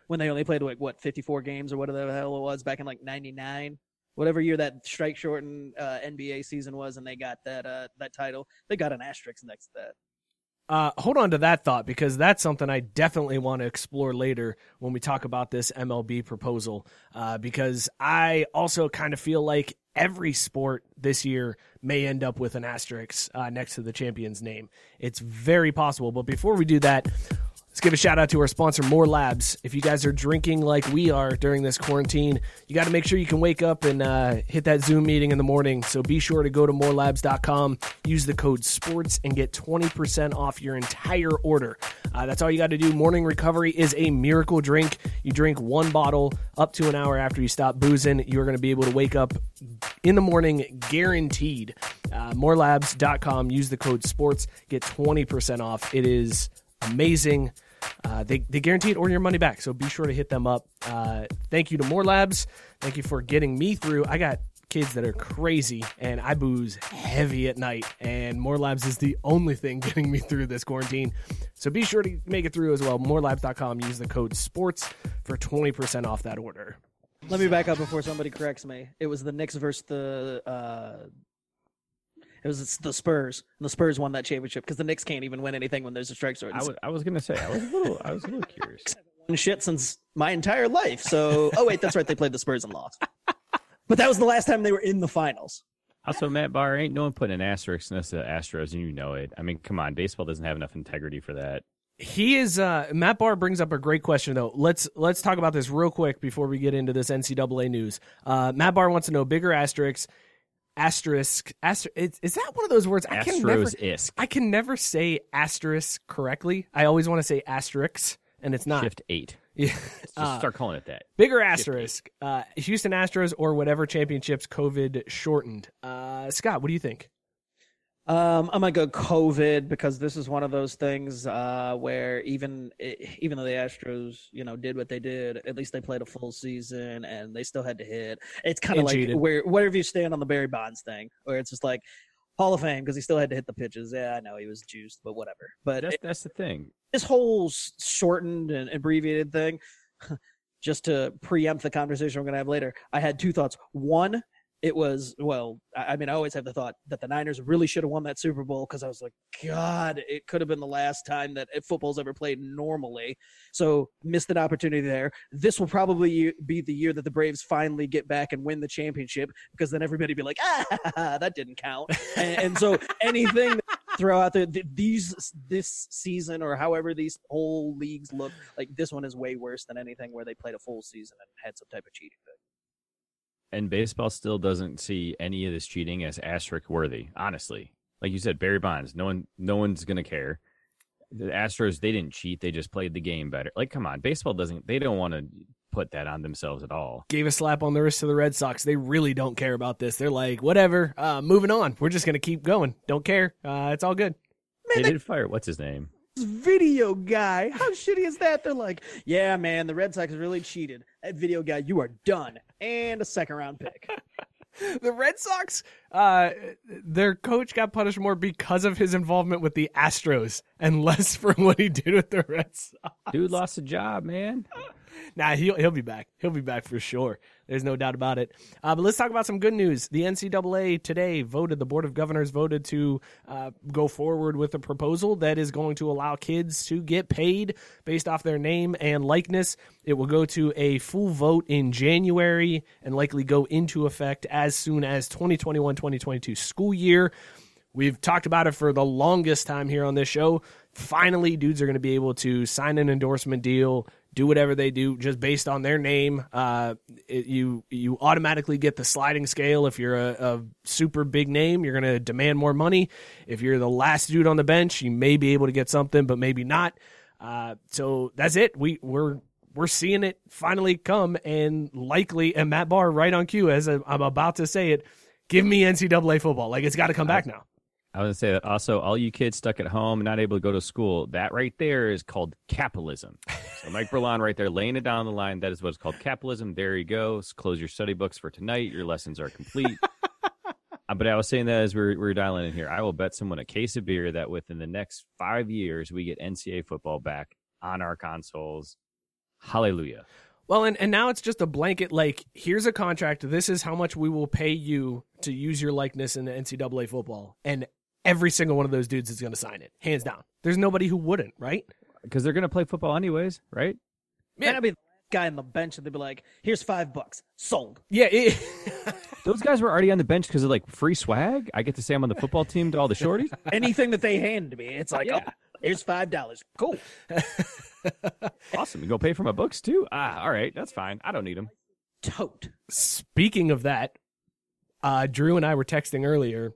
When they only played like what 54 games or whatever the hell it was back in like 99. Whatever year that strike shortened uh, NBA season was, and they got that uh, that title, they got an asterisk next to that. Uh, hold on to that thought because that's something I definitely want to explore later when we talk about this MLB proposal. Uh, because I also kind of feel like every sport this year may end up with an asterisk uh, next to the champion's name. It's very possible. But before we do that, Let's give a shout out to our sponsor, More Labs. If you guys are drinking like we are during this quarantine, you got to make sure you can wake up and uh, hit that Zoom meeting in the morning. So be sure to go to morelabs.com, use the code SPORTS, and get 20% off your entire order. Uh, that's all you got to do. Morning Recovery is a miracle drink. You drink one bottle up to an hour after you stop boozing. You're going to be able to wake up in the morning guaranteed. Uh, morelabs.com, use the code SPORTS, get 20% off. It is amazing. Uh, they, they guarantee it or your money back. So be sure to hit them up. Uh, thank you to More Labs. Thank you for getting me through. I got kids that are crazy and I booze heavy at night. And More Labs is the only thing <laughs> getting me through this quarantine. So be sure to make it through as well. MoreLabs.com. Use the code SPORTS for 20% off that order. Let me back up before somebody corrects me. It was the Knicks versus the uh it was the Spurs. The Spurs won that championship because the Knicks can't even win anything when there's a strike zone. I was I was gonna say I was a little I was a little curious. <laughs> won shit since my entire life. So, oh wait, that's right. They played the Spurs and lost. But that was the last time they were in the finals. Also, Matt Barr ain't no one putting an asterisk next to the Astros, and you know it. I mean, come on, baseball doesn't have enough integrity for that. He is uh, Matt Barr brings up a great question though. Let's let's talk about this real quick before we get into this NCAA news. Uh, Matt Barr wants to know bigger asterisk asterisk aster- is, is that one of those words I can never. I can never say asterisk correctly. I always want to say asterisks and it's not. Shift eight. <laughs> Yeah. Just Uh, start calling it that. Bigger asterisk. Uh, Houston Astros or whatever championships COVID shortened. Uh, Scott, what do you think? Um, I'm gonna go COVID because this is one of those things uh, where even even though the Astros, you know, did what they did, at least they played a full season and they still had to hit. It's kind of like cheated. where wherever you stand on the Barry Bonds thing, where it's just like Hall of Fame because he still had to hit the pitches. Yeah, I know he was juiced, but whatever. But That's it- that's the thing. this whole shortened and abbreviated thing, <laughs> just to preempt the conversation we're going to have later, I had two thoughts. One, it was, well, I mean, I always have the thought that the Niners really should have won that Super Bowl because I was like, God, it could have been the last time that football's ever played normally. So missed an opportunity there. This will probably be the year that the Braves finally get back and win the championship because then everybody be like, ah, <laughs> that didn't count. and, and so anything throw out there these this season or however these whole leagues look like this one is way worse than anything where they played a full season and had some type of cheating thing. And baseball still doesn't see any of this cheating as asterisk worthy. Honestly, like you said, Barry Bonds. No one, no one's gonna care. The Astros, they didn't cheat. They just played the game better. Like, come on, baseball doesn't. They don't want to put that on themselves at all. Gave a slap on the wrist to the Red Sox. They really don't care about this. They're like, whatever, uh, moving on. We're just going to keep going. Don't care. Uh, it's all good. They did fire. What's his name? Video guy, how shitty is that? They're like, yeah, man, the Red Sox really cheated. That video guy, you are done, and a second round pick. <laughs> The Red Sox, uh, their coach got punished more because of his involvement with the Astros and less for <laughs> what he did with the Red Sox. Dude lost a job, man. Nah, he'll he'll be back. He'll be back for sure. There's no doubt about it. Uh, but let's talk about some good news. The NCAA today voted. The Board of Governors voted to uh, go forward with a proposal that is going to allow kids to get paid based off their name and likeness. It will go to a full vote in January and likely go into effect as soon as 2021-2022 school year. We've talked about it for the longest time here on this show. Finally, dudes are going to be able to sign an endorsement deal, do whatever they do just based on their name. Uh, it, you you automatically get the sliding scale. If you're a, a super big name, you're going to demand more money. If you're the last dude on the bench, you may be able to get something, but maybe not. Uh, so that's it. We we're we're seeing it finally come, and likely, and Matt Barr right on cue as I'm about to say it. Give me NCAA football. Like it's got to come back now. I was gonna say that also. All you kids stuck at home, not able to go to school, that right there is called capitalism. So Mike Berlon right there, laying it down the line. That is what's called capitalism. There you go. Close your study books for tonight. Your lessons are complete. <laughs> Uh, but I was saying that as we are we dialing in here, I will bet someone a case of beer that within the next five years we get NCAA football back on our consoles. Hallelujah. Well, and, and now it's just a blanket like, here's a contract. This is how much we will pay you to use your likeness in the NCAA football. And every single one of those dudes is going to sign it, hands down. There's nobody who wouldn't, right? Because they're going to play football anyways, right? Yeah. I'd be the guy on the bench and they'd be like, here's five bucks. Sold. Yeah. It, <laughs> Those guys were already on the bench because of like free swag. I get to say I'm on the football team to all the shorties. <laughs> Anything that they hand to me, it's like, yeah. oh, here's five dollars. Cool. <laughs> awesome. You go pay for my books too. Ah, all right, that's fine. I don't need them. Tote. Speaking of that, uh, Drew and I were texting earlier.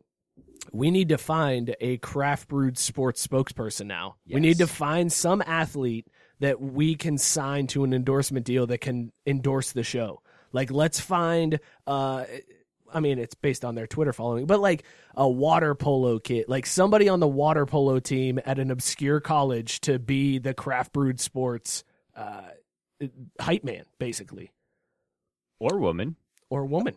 We need to find a craft brewed sports spokesperson now. Yes. We need to find some athlete that we can sign to an endorsement deal that can endorse the show. Like, let's find. Uh, I mean, it's based on their Twitter following, but like a water polo kid, like somebody on the water polo team at an obscure college to be the craft brewed sports uh, hype man, basically, or woman, or woman.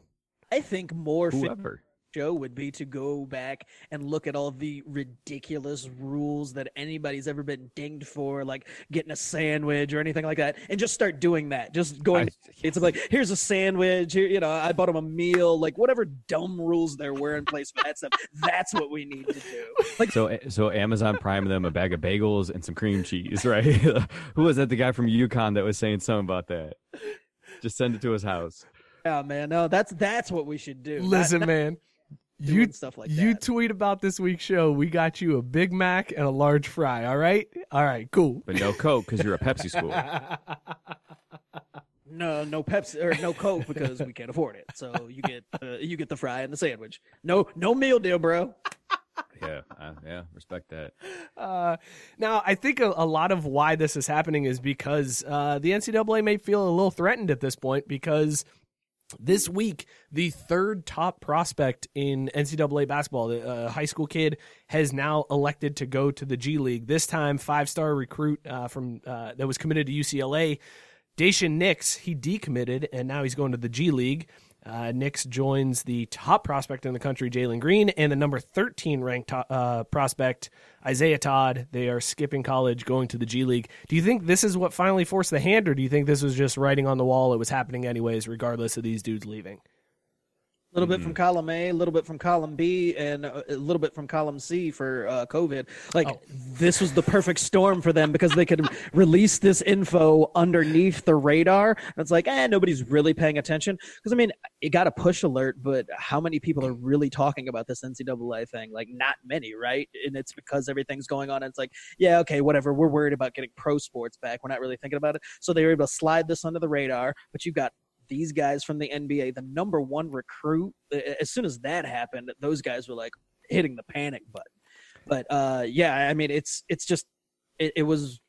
I think more whoever show would be to go back and look at all the ridiculous rules that anybody's ever been dinged for, like getting a sandwich or anything like that, and just start doing that. Just going, I, it's like here's a sandwich. Here, you know, I bought him a meal. Like whatever dumb rules there were in place for that stuff. That's what we need to do. Like so, eh, so Amazon Prime them a bag of bagels and some cream cheese, <laughs> right? <laughs> Who was that? The guy from UConn that was saying something about that. Just send it to his house. Yeah, man. No, that's that's what we should do. Listen, that, man you, stuff like you tweet about this week's show. We got you a Big Mac and a large fry. All right, all right, cool. But no Coke because you're a Pepsi school. <laughs> no, no Pepsi or no Coke because we can't afford it. So you get uh, you get the fry and the sandwich. No, no meal deal, bro. yeah, uh, yeah, respect that. Uh, now, I think a, a, lot of why this is happening is because uh, the NCAA may feel a little threatened at this point because this week, the third top prospect in NCAA basketball, the uh, high school kid, has now elected to go to the G League. This time, five star recruit uh, from uh, that was committed to UCLA, Daishen Nix, he decommitted and now he's going to the G League. Uh, joins the top prospect in the country, Jalen Green, and the number 13 ranked uh, prospect, Isaiah Todd. They are skipping college, going to the G League. Do you think this is what finally forced the hand, or do you think this was just writing on the wall? It was happening anyways, regardless of these dudes leaving? A little mm-hmm. bit from column A, a little bit from column B, and a little bit from column C for uh, COVID. Like oh. this was the perfect storm for them because they could <laughs> release this info underneath the radar. And it's like, eh, nobody's really paying attention. Because I mean, it got a push alert, but how many people are really talking about this NCAA thing? Like, not many, right? And it's because everything's going on. And it's like, yeah, okay, whatever. We're worried about getting pro sports back. We're not really thinking about it. So they were able to slide this under the radar. But you've got these guys from the NBA, the number one recruit, as soon as that happened, those guys were like hitting the panic button. But uh, yeah, I mean, it's it's just it, it was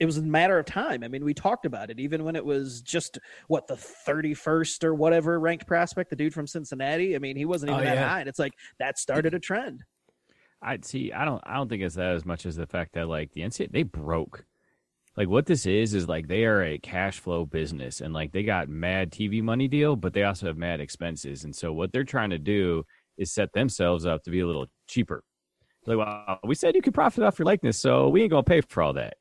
it was a matter of time. I mean, we talked about it even when it was just what the 31st or whatever ranked prospect, the dude from Cincinnati. I mean, he wasn't even oh, that yeah. high. And it's like that started a trend. I'd see. I don't. I don't think it's that as much as the fact that like the NCAA they broke like what this is is like they are a cash flow business and like they got mad TV money deal, but they also have mad expenses. And so what they're trying to do is set themselves up to be a little cheaper. Like, well, we said you could profit off your likeness, so we ain't gonna pay for all that.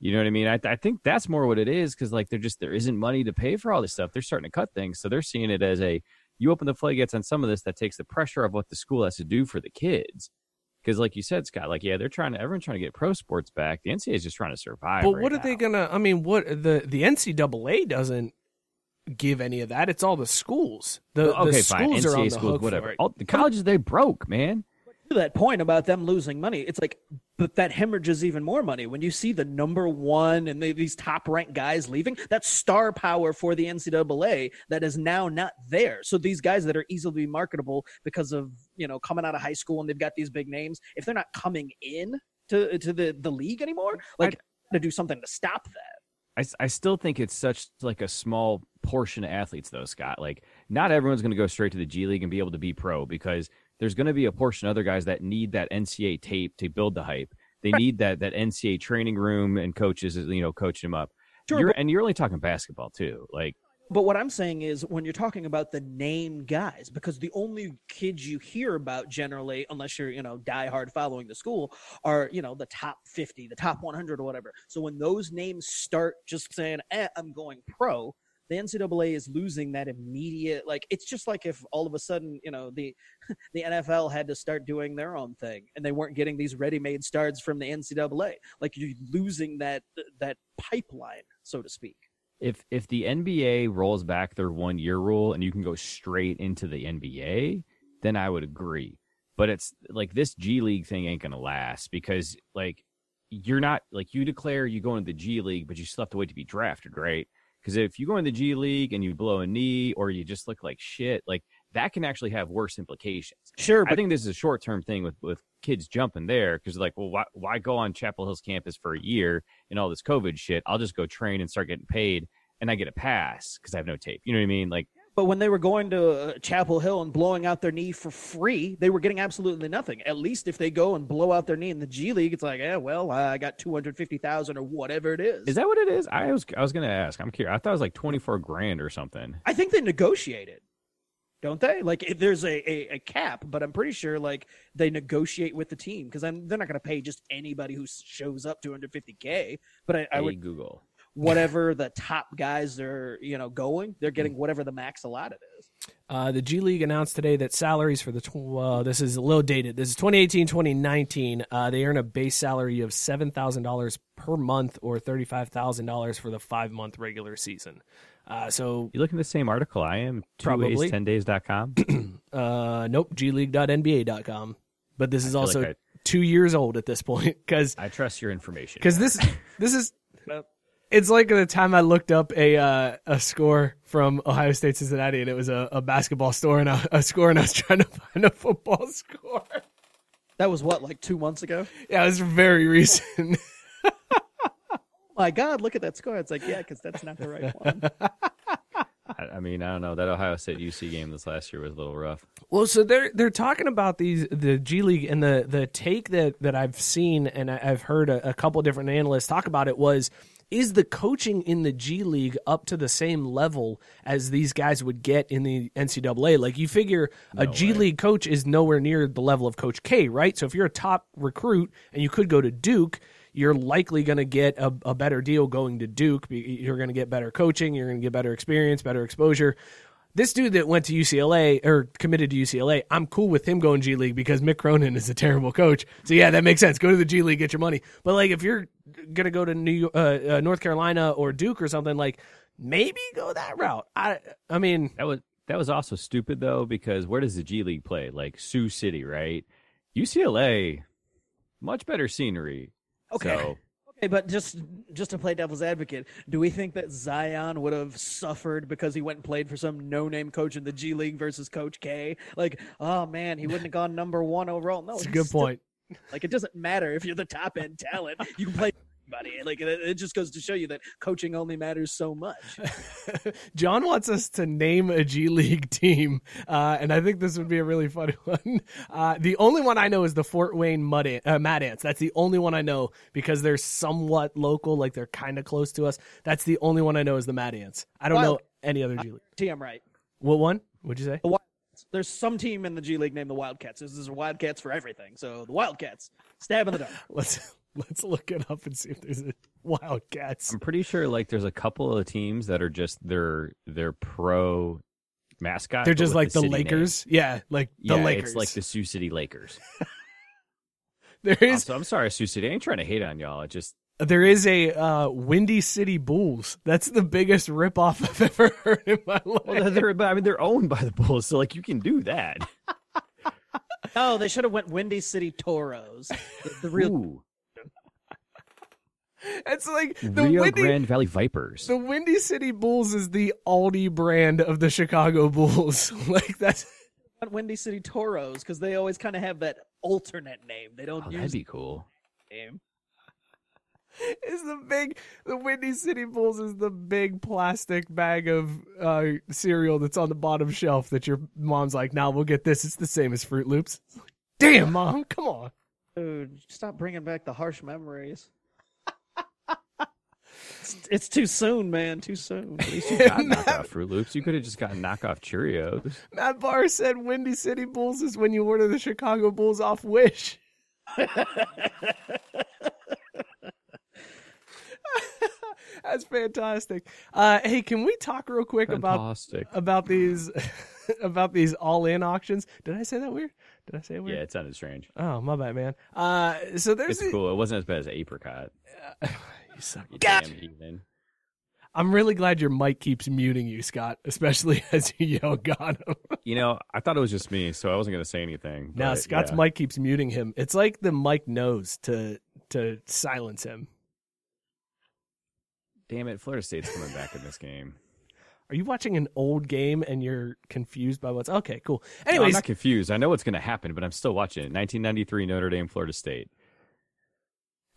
You know what I mean? I, I think that's more what it is because like they're just there isn't money to pay for all this stuff. They're starting to cut things, so they're seeing it as a you open the floodgates on some of this that takes the pressure of what the school has to do for the kids because, like you said, Scott, like yeah, they're trying to everyone's trying to get pro sports back. The NCAA is just trying to survive. But right what are now. they gonna? I mean, what the the NCAA doesn't give any of that. It's all the schools. The, okay, the fine. schools NCAA are on the schools, hook whatever. All, the colleges they broke, man to that point about them losing money, it's like, but that hemorrhages even more money when you see the number one and they, these top ranked guys leaving. That's star power for the NCAA that is now not there. So these guys that are easily marketable because of you know coming out of high school and they've got these big names, if they're not coming in to to the the league anymore, like to do something to stop that. I, I still think it's such like a small portion of athletes though, Scott. Like not everyone's going to go straight to the G League and be able to be pro because there's going to be a portion of other guys that need that NCA tape to build the hype. They need that that NCAA training room and coaches, you know, coaching them up. Sure, you're, but- and you're only talking basketball too. Like But what I'm saying is when you're talking about the name guys, because the only kids you hear about generally, unless you're, you know, diehard following the school, are, you know, the top 50, the top 100 or whatever. So when those names start just saying, eh, I'm going pro, the NCAA is losing that immediate like it's just like if all of a sudden, you know, the <laughs> the NFL had to start doing their own thing and they weren't getting these ready-made starts from the NCAA. Like you're losing that that pipeline, so to speak. if if the NBA rolls back their one year rule and you can go straight into the NBA, then I would agree. But it's like this G League thing ain't gonna last because like you're not like you declare you go into the G League, but you still have to wait to be drafted, right? Because if you go in the G League and you blow a knee or you just look like shit, like that can actually have worse implications. Sure, but- I think this is a short term thing with with kids jumping there because like, well, why why go on Chapel Hill's campus for a year and all this COVID shit? I'll just go train and start getting paid, and I get a pass because I have no tape. You know what I mean? Like, But when they were going to uh, Chapel Hill and blowing out their knee for free, they were getting absolutely nothing. At least if they go and blow out their knee in the G League, it's like, yeah, well, I got two hundred fifty thousand or whatever it is. is that what it is? I was I was gonna ask. I'm curious. I thought it was like twenty four grand or something. I think they negotiated, don't they? Like, if there's a, a, a cap, but I'm pretty sure like they negotiate with the team because they're not going to pay just anybody who shows up two hundred fifty k. But I, I Hey, would Google. Whatever the top guys are, you know, going, they're getting whatever the max allotted is. Uh, the G League announced today that salaries for the tw- uh, this is a little dated. This is 2018 2019. Uh, they earn a base salary of seven thousand dollars per month or thirty five thousand dollars for the five month regular season. Uh, so You looking at the same article I am? Two Probably. ways, ten days.com. <clears throat> uh, nope, gleague.nba.com. But this is also like I- two years old at this point because I trust your information. <laughs> because this <laughs> this is it's like the time I looked up a uh, a score from Ohio State Cincinnati and it was a, a basketball store and a, a score and I was <laughs> trying to find a football score. That was what, like two months ago? Yeah, it was very recent. <laughs> My God, look at that score. It's like, yeah, because that's not the right one. <laughs> I, I mean, I don't know. That Ohio State UC game this last year was a little rough. Well, so they're they're talking about these the G League and the the take that that I've seen and I- I've heard a, a couple different analysts talk about it was is the coaching in the G League up to the same level as these guys would get in the NCAA? Like you figure a G League coach is nowhere near the level of Coach K, right? So if you're a top recruit and you could go to Duke, you're likely going to get a, a better deal going to Duke. You're going to get better coaching. You're going to get better experience, better exposure. This dude that went to UCLA or committed to UCLA, I'm cool with him going G League because Mick Cronin is a terrible coach. So yeah, that makes sense. Go to the G League, get your money. But like if you're gonna go to New York, uh, uh, North Carolina or Duke or something, like maybe go that route. I I mean, That was that was also stupid though because where does the G League play? Like Sioux City, right? UCLA, much better scenery. Okay. So, Okay, but just just to play devil's advocate, do we think that Zion would have suffered because he went and played for some no-name coach in the G League versus Coach K? Like, oh man, he wouldn't have gone number one overall. No, it's a good still- point. Like, it doesn't matter if you're the top end talent; you can play Like, it, it just goes to show you that coaching only matters so much. <laughs> John wants us to name a G League team, uh, and I think this would be a really funny <laughs> one. Uh, the only one I know is the Fort Wayne Mud Ant, uh, Mad Ants. That's the only one I know because they're somewhat local, like they're kind of close to us. That's the only one I know is the Mad Ants. I don't know any other G League. T, I'm right. What one? What'd you say? The Wildcats. There's some team in the G League named the Wildcats. This is Wildcats for everything. So the Wildcats, stab in the dark. <laughs> Let's <laughs> let's look it up and see if there's a Wildcats. I'm pretty sure like there's a couple of teams that are just their their pro mascot. They're just like the the, city name. Lakers. Yeah, like the yeah, Lakers. it's like the Sioux City Lakers. <laughs> there is. So I'm sorry, Sioux City. I ain't trying to hate on y'all. It just There is a uh, Windy City Bulls. That's the biggest ripoff I've ever heard in my life. well, they're I mean they're owned by the Bulls, so like you can do that. <laughs> Oh, they should have went Windy City Toros. The, the real Ooh, It's like the Rio Windy, Grande Valley Vipers. the Windy City Bulls is the Aldi brand of the Chicago Bulls. <laughs> like that's not Windy City Toros because they always kind of have that alternate name. They don't oh, use that'd be cool. the name. is the big the Windy City Bulls is the big plastic bag of uh, cereal that's on the bottom shelf that your mom's like, "Now we'll get this. It's the same as Froot Loops." Damn, mom, come on. Dude, stop bringing back the harsh memories. It's, it's too soon, man. Too soon. <laughs> At least you got knockoff Froot Loops. You could have just gotten knockoff Cheerios. Matt Barr said Windy City Bulls is when you order the Chicago Bulls off Wish. <laughs> That's fantastic. Uh, hey, can we talk real quick Fantastic. about <laughs> about these about these all in auctions? Did I say that weird? Did I say it weird? Yeah, it sounded strange. Oh, my bad, man. Uh, so there's It's cool. It wasn't as bad as apricot. You suck. You God. damn heathen. I'm really glad your mic keeps muting you, Scott, especially <laughs> as you yell "God." him. You know, I thought it was just me, so I wasn't going to say anything. now but, Scott's yeah. mic keeps muting him. It's like the mic knows to to silence him. Damn it, Florida State's coming back in this game. Are you watching an old game and you're confused by what's okay? Cool. No, I'm not confused. I know what's going to happen, but I'm still watching it. 1993 Notre Dame, Florida State.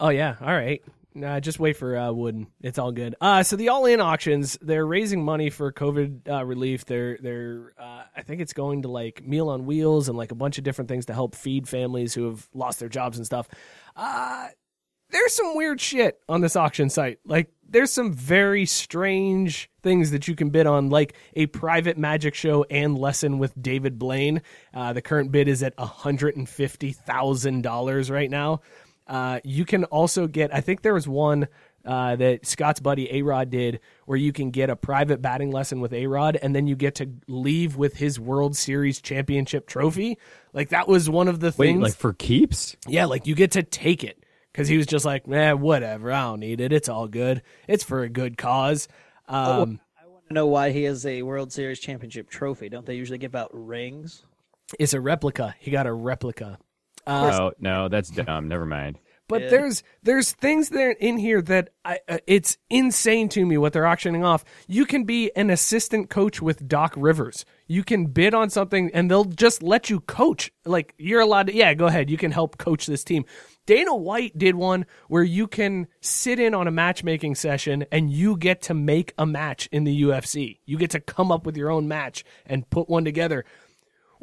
Oh yeah, all right. Nah, just wait for uh, Wooden. It's all good. Uh, so the all-in auctions, they're raising money for COVID uh, relief. They're they're uh, I think it's going to like Meal on Wheels and like a bunch of different things to help feed families who have lost their jobs and stuff. Uh, there's some weird shit on this auction site. Like there's some very strange things that you can bid on, like a private magic show and lesson with David Blaine. Uh, the current bid is at hundred and fifty thousand dollars right now. Uh, you can also get, I think there was one uh, that Scott's buddy A Rod did where you can get a private batting lesson with A Rod and then you get to leave with his World Series championship trophy. Like that was one of the Wait, things. like for keeps? yeah, like you get to take it because he was just like, man, whatever. I don't need it. It's all good. It's for a good cause. Um, I want to know why he has a World Series championship trophy. Don't they usually give out rings? it's a replica. He got a replica. Uh, oh, no, that's dumb. Never mind. But Yeah. there's there's things there in here that I uh, it's insane to me what they're auctioning off. You can be an assistant coach with Doc Rivers. You can bid on something and they'll just let you coach. Like you're allowed to yeah, go ahead. You can help coach this team. Dana White did one where you can sit in on a matchmaking session and you get to make a match in the UFC. You get to come up with your own match and put one together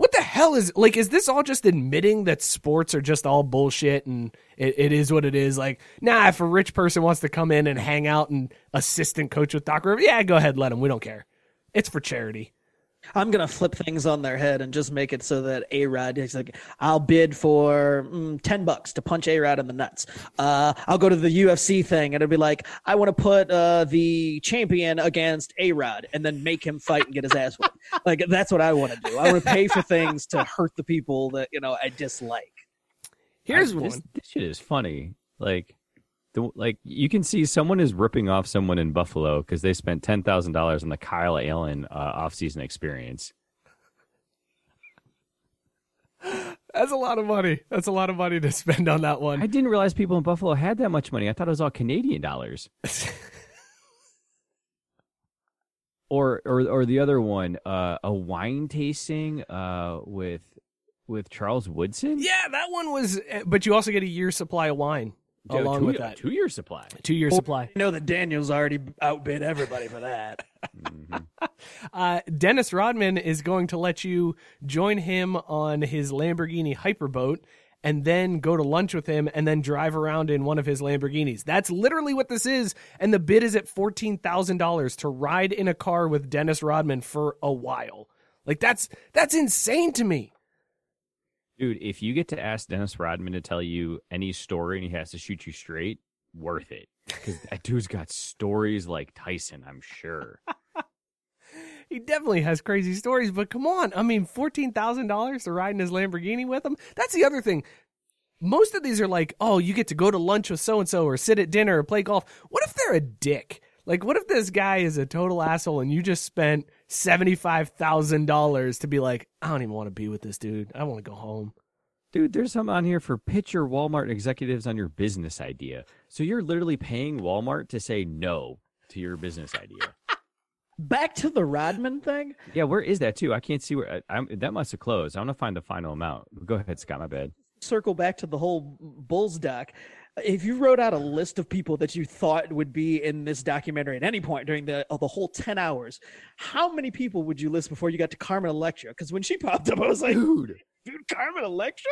what the hell is like is this all just admitting that sports are just all bullshit and it, it is what it is? Like nah if a rich person wants to come in and hang out and assistant coach with doc Rivers, yeah go ahead let him. We don't care. It's for charity I'm gonna flip things on their head and just make it so that A Rod is like, I'll bid for mm, ten bucks to punch A Rod in the nuts. Uh, I'll go to the UFC thing and it'll be like, I want to put uh, the champion against A Rod and then make him fight and get his ass whipped. <laughs> like that's what I want to do. I want to pay for things to hurt the people that you know I dislike. here's I- one This, this shit is funny. Like, the, like you can see someone is ripping off someone in Buffalo because they spent ten thousand dollars on the Kyle Allen uh, off-season experience. that's a lot of money that's a lot of money to spend on that one. I didn't realize people in Buffalo had that much money. I thought it was all Canadian dollars. <laughs> or or or the other one, uh, a wine tasting uh, with with Charles Woodson. yeah that one was but you also get a year's supply of wine Yeah, along two, with that two year supply. two year supply I know that Daniels already outbid everybody for that. Mhm. <laughs> Uh, Dennis Rodman is going to let you join him on his Lamborghini Hyperboat and then go to lunch with him and then drive around in one of his Lamborghinis. That's literally what this is. And the bid is at $14,000 to ride in a car with Dennis Rodman for a while. Like that's that's insane to me. Dude, if you get to ask Dennis Rodman to tell you any story and he has to shoot you straight, worth it. Because that <laughs> dude's got stories like Tyson, I'm sure. <laughs> He definitely has crazy stories, but come on. I mean, $14,000 to ride in his Lamborghini with him? That's the other thing. Most of these are like, oh, you get to go to lunch with so and so or sit at dinner or play golf. What if they're a dick? Like, what if this guy is a total asshole and you just spent $75,000 to be like, I don't even want to be with this dude. I want to go home. Dude, there's some on here for pitch your Walmart executives on your business idea. So you're literally paying Walmart to say no to your business idea. <laughs> Back to the Rodman thing. Yeah, where is that too? I can't see where I, I'm, that must have closed. I want to find the final amount. Go ahead, Scott. My bad. circle back to the whole Bulls doc. If you wrote out a list of people that you thought would be in this documentary at any point during the uh, the whole 10 hours how many people would you list before you got to carmen electra because when she popped up i was like Dude, dude carmen electra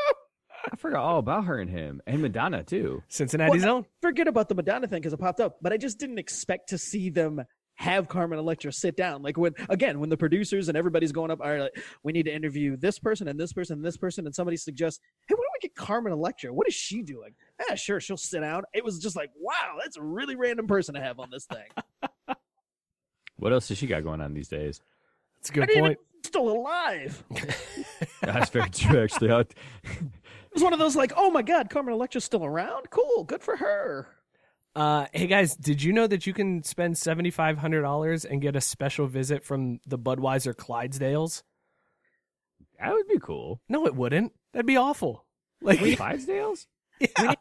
I forgot all about her and him and Madonna too. Cincinnati's Well, own. forget about the madonna thing because it popped up but i just didn't expect to see them have carmen electra sit down like when again when the producers and everybody's going up all right like, we need to interview this person and this person and this person and somebody suggests hey why don't we get carmen electra what is she doing yeah sure she'll sit down it was just like wow that's a really random person to have on this thing <laughs> What else does she got going on these days? That's a I good didn't point. even still alive. <laughs> That's very true, actually. <laughs> It was one of those like, oh my god, Carmen Electra's still around. Cool, good for her. Uh, hey guys, did you know that you can spend seventy five hundred dollars and get a special visit from the Budweiser Clydesdales? That would be cool. No, it wouldn't. That'd be awful. Like, we, Clydesdales? <laughs> yeah.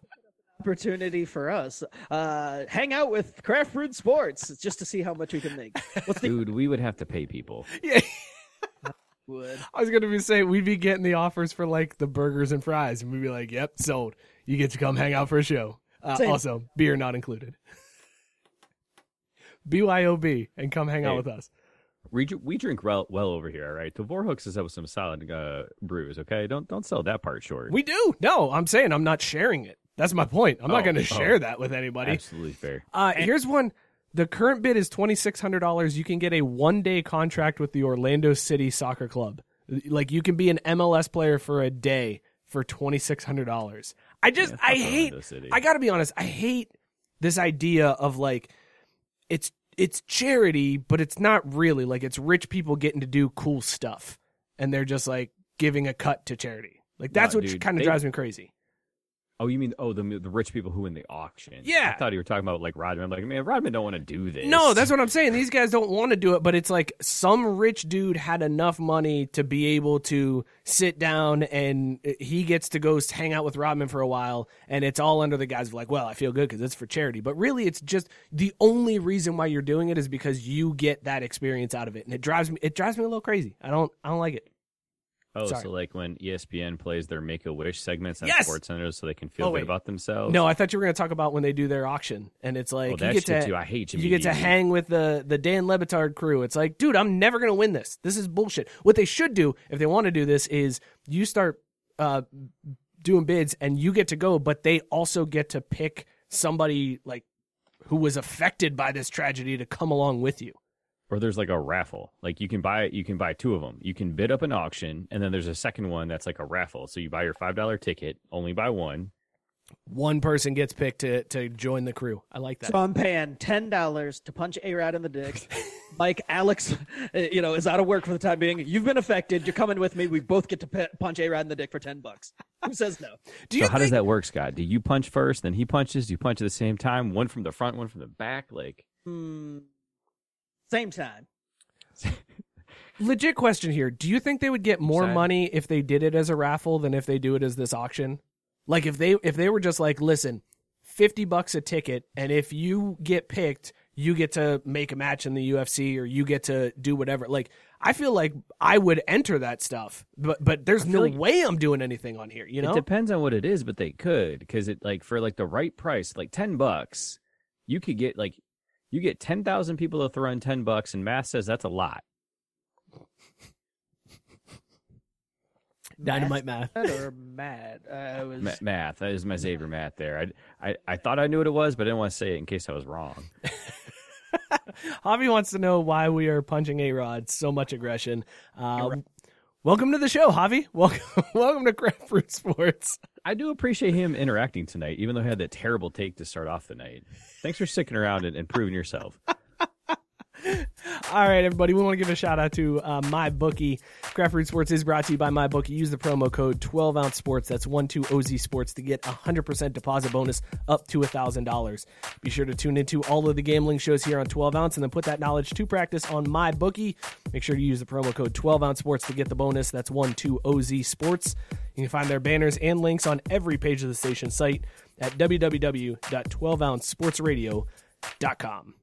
Opportunity for us. Uh, hang out with Craft Brewed Sports just to see how much we can make. What's the Dude, we would have to pay people. <laughs> yeah. <laughs> wood? I was gonna be saying we'd be getting the offers for like the burgers and fries, and we'd be like, "Yep, sold. You get to come hang out for a show. Uh, also, beer not included. BYOB and come hang out with us. We, we drink well, well over here, all right? The Vorhooks is up with some solid uh, brews, okay? Don't don't sell that part short. We do. No, I'm saying I'm not sharing it. That's my point. I'm not Oh, going to oh. share that with anybody. Absolutely fair. Uh, here's one. The current bid is twenty six hundred dollars. You can get a one day contract with the Orlando City Soccer Club. Like you can be an MLS player for a day for twenty six hundred dollars. I just Yeah, I hate. City. I got to be honest. I hate this idea of like it's it's charity, but it's not really like it's rich people getting to do cool stuff, and they're just like giving a cut to charity. Like that's No, what kind of drives me crazy. Oh, you mean oh the the rich people who win the auction? Yeah. I thought you were talking about like Rodman. I'm like, man, Rodman don't want to do this. No, that's what I'm saying. These guys don't want to do it, but it's like some rich dude had enough money to be able to sit down and uh, he gets to go hang out with Rodman for a while, and it's all under the guise of like, well, I feel good because it's for charity. But really, it's just the only reason why you're doing it is because you get that experience out of it, and it drives me. It drives me a little crazy. I don't. I don't like it. Oh, Sorry. so like when ESPN plays their Make a Wish segments on Yes! Sports Center, so they can feel Oh, good about themselves. No, I thought you were going to talk about when they do their auction, and it's like well, you get to too. I hate Jimmy. you get to Dee Dee. hang with the the Dan Le Batard crew. It's like, dude, I'm never gonna win this. This is bullshit. What they should do if they want to do this is you start uh, doing bids and you get to go, but they also get to pick somebody like who was affected by this tragedy to come along with you. Or there's like a raffle. Like you can buy you can buy two of them. You can bid up an auction, and then there's a second one that's like a raffle. So you buy your five dollar ticket, only buy one. One person gets picked to to join the crew. I like that. So I'm paying ten dollars to punch A Rod in the dick. <laughs> Mike, Alex, uh, you know, is out of work for the time being. You've been affected. You're coming with me. We both get to pe- punch A Rod in the dick for ten bucks. Who says no? do you so how does that work, Scott? Do you punch first, then he punches? Do you punch at the same time? One from the front, one from the back. Like Hmm. Same time. <laughs> Legit question here. Do you think they would get more Sad. money if they did it as a raffle than if they do it as this auction? Like if they if they were just like, listen, fifty bucks a ticket, and if you get picked, you get to make a match in the UFC or you get to do whatever. Like I feel like I would enter that stuff, but but there's no like- way I'm doing anything on here. You know? it depends on what it is, but they could because it like for like the right price, like ten bucks, you could get like you get ten thousand people to throw in ten bucks, and math says that's a lot. Dynamite math. Mad or <laughs> mad? Uh, I was. Ma- math that is my Xavier math there. I, I I thought I knew what it was, but I didn't want to say it in case I was wrong. <laughs> Javi wants to know why we are punching A Rod. So much aggression. Um, welcome to the show, Javi. <laughs> Welcome, welcome to Craft Brewed Sports. I do appreciate him interacting tonight, even though he had that terrible take to start off the night. Thanks for sticking around and, and proving yourself. <laughs> All right, everybody. We want to give a shout out to uh, MyBookie. Craft Brewed Sports is brought to you by MyBookie. Use the promo code 12 ounce sports. That's one two OZ Sports to get a hundred percent deposit bonus up to a thousand dollars. Be sure to tune into all of the gambling shows here on 12 ounce and then put that knowledge to practice on MyBookie. Make sure to use the promo code 12 ounce sports to get the bonus. That's one two OZ Sports. You can find their banners and links on every page of the station site at www.12ouncesportsradio.com.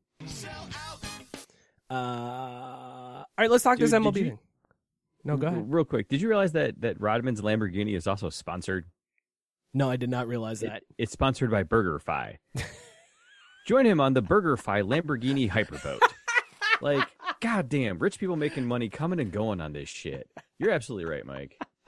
Uh, all right, let's talk Dude, this MLB you- thing. No, go ahead. Real quick, did you realize that that Rodman's Lamborghini is also sponsored? No, I did not realize that. It, it's sponsored by BurgerFi. <laughs> Join him on the BurgerFi Lamborghini Hyperboat. <laughs> like, goddamn, rich people making money coming and going on this shit. You're absolutely right, Mike. <laughs>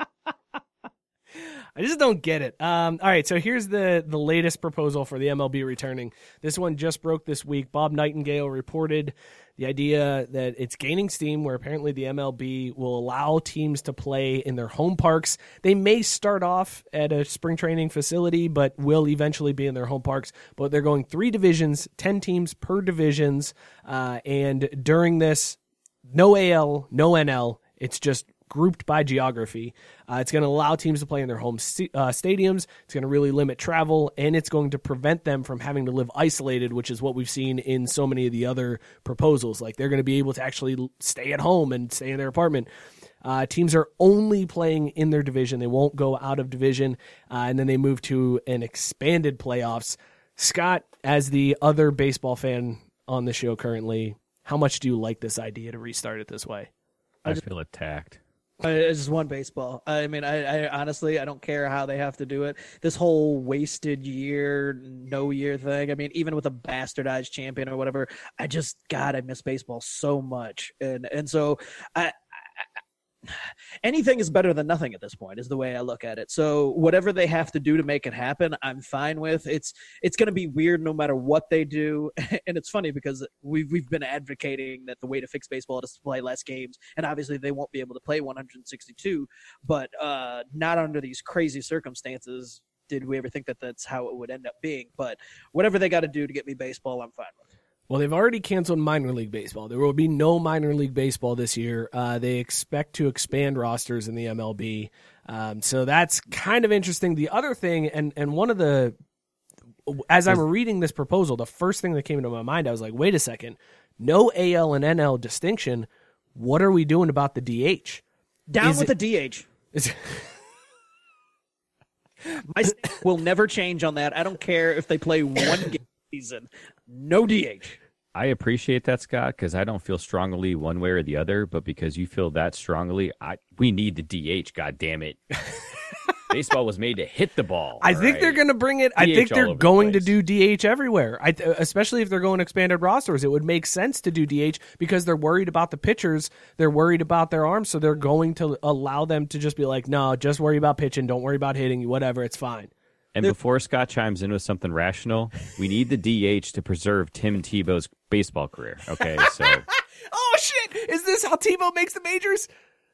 I just don't get it. Um, all right, so here's the the latest proposal for the MLB returning. This one just broke this week. Bob Nightingale reported the idea that it's gaining steam, where apparently the MLB will allow teams to play in their home parks. They may start off at a spring training facility, but will eventually be in their home parks. But they're going three divisions, ten teams per divisions, uh, and during this, no AL, no NL. It's just grouped by geography. Uh, it's going to allow teams to play in their home st- uh, stadiums. It's going to really limit travel, and it's going to prevent them from having to live isolated, which is what we've seen in so many of the other proposals. Like they're going to be able to actually stay at home and stay in their apartment. Uh, teams are only playing in their division. They won't go out of division, uh, and then they move to an expanded playoffs. Scott, as the other baseball fan on the show currently, how much do you like this idea to restart it this way? I feel attacked. Uh, I just want baseball. I mean, I, I, honestly, I don't care how they have to do it. This whole wasted year, no year thing. I mean, even with a bastardized champion or whatever, I just, God, I miss baseball so much. And and so I, anything is better than nothing at this point is the way i look at it. So whatever they have to do to make it happen i'm fine with. It's it's going to be weird no matter what they do. <laughs> And it's funny because we've, we've been advocating that the way to fix baseball is to play less games and obviously they won't be able to play 162 but uh, not under these crazy circumstances did we ever think that that's how it would end up being. But whatever they got to do to get me baseball i'm fine with well, they've already canceled minor league baseball. There will be no minor league baseball this year. Uh, they expect to expand rosters in the MLB. Um, so that's kind of interesting. The other thing, and, and one of the, as I'm reading this proposal, the first thing that came into my mind, I was like, wait a second, no AL and NL distinction. What are we doing about the DH? Down Is with it, the DH. Is, My will never change on that. I don't care if they play one <coughs> game season. No DH. I appreciate that, Scott, because I don't feel strongly one way or the other, but because you feel that strongly, I we need the DH. God damn it! <laughs> Baseball was made to hit the ball. I think right? they're going to bring it. DH I think they're going the to do DH everywhere. I, especially if they're going expanded rosters, it would make sense to do DH because they're worried about the pitchers. They're worried about their arms, so they're going to allow them to just be like, no, just worry about pitching. Don't worry about hitting. Whatever, it's fine. And before Scott chimes in with something rational, we need the DH to preserve Tim Tebow's baseball career. Okay, so. <laughs> oh shit! Is this how Tebow makes the majors?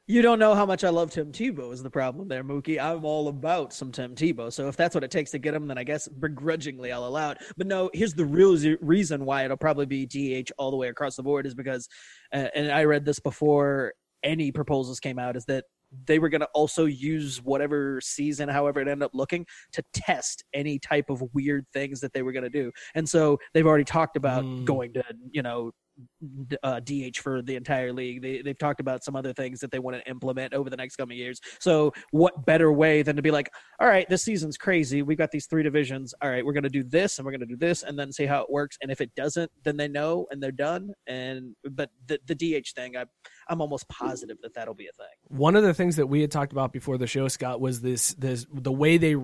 You don't know how much I love Tim Tebow is the problem there, Mookie. I'm all about some Tim Tebow. So if that's what it takes to get him, then I guess begrudgingly I'll allow it. But no, here's the real reason why it'll probably be DH all the way across the board is because, uh, and I read this before any proposals came out, is that they were going to also use whatever season, however it ended up looking, to test any type of weird things that they were going to do. And so they've already talked about mm. going to, you know, uh, DH for the entire league. They, they've talked about some other things that they want to implement over the next coming years. So, what better way than to be like, all right, this season's crazy. We've got these three divisions. All right, we're going to do this and we're going to do this and then see how it works. And if it doesn't, then they know and they're done. And but the, the DH thing, I, I'm almost positive that that'll be a thing. One of the things that we had talked about before the show, Scott, was this this the way they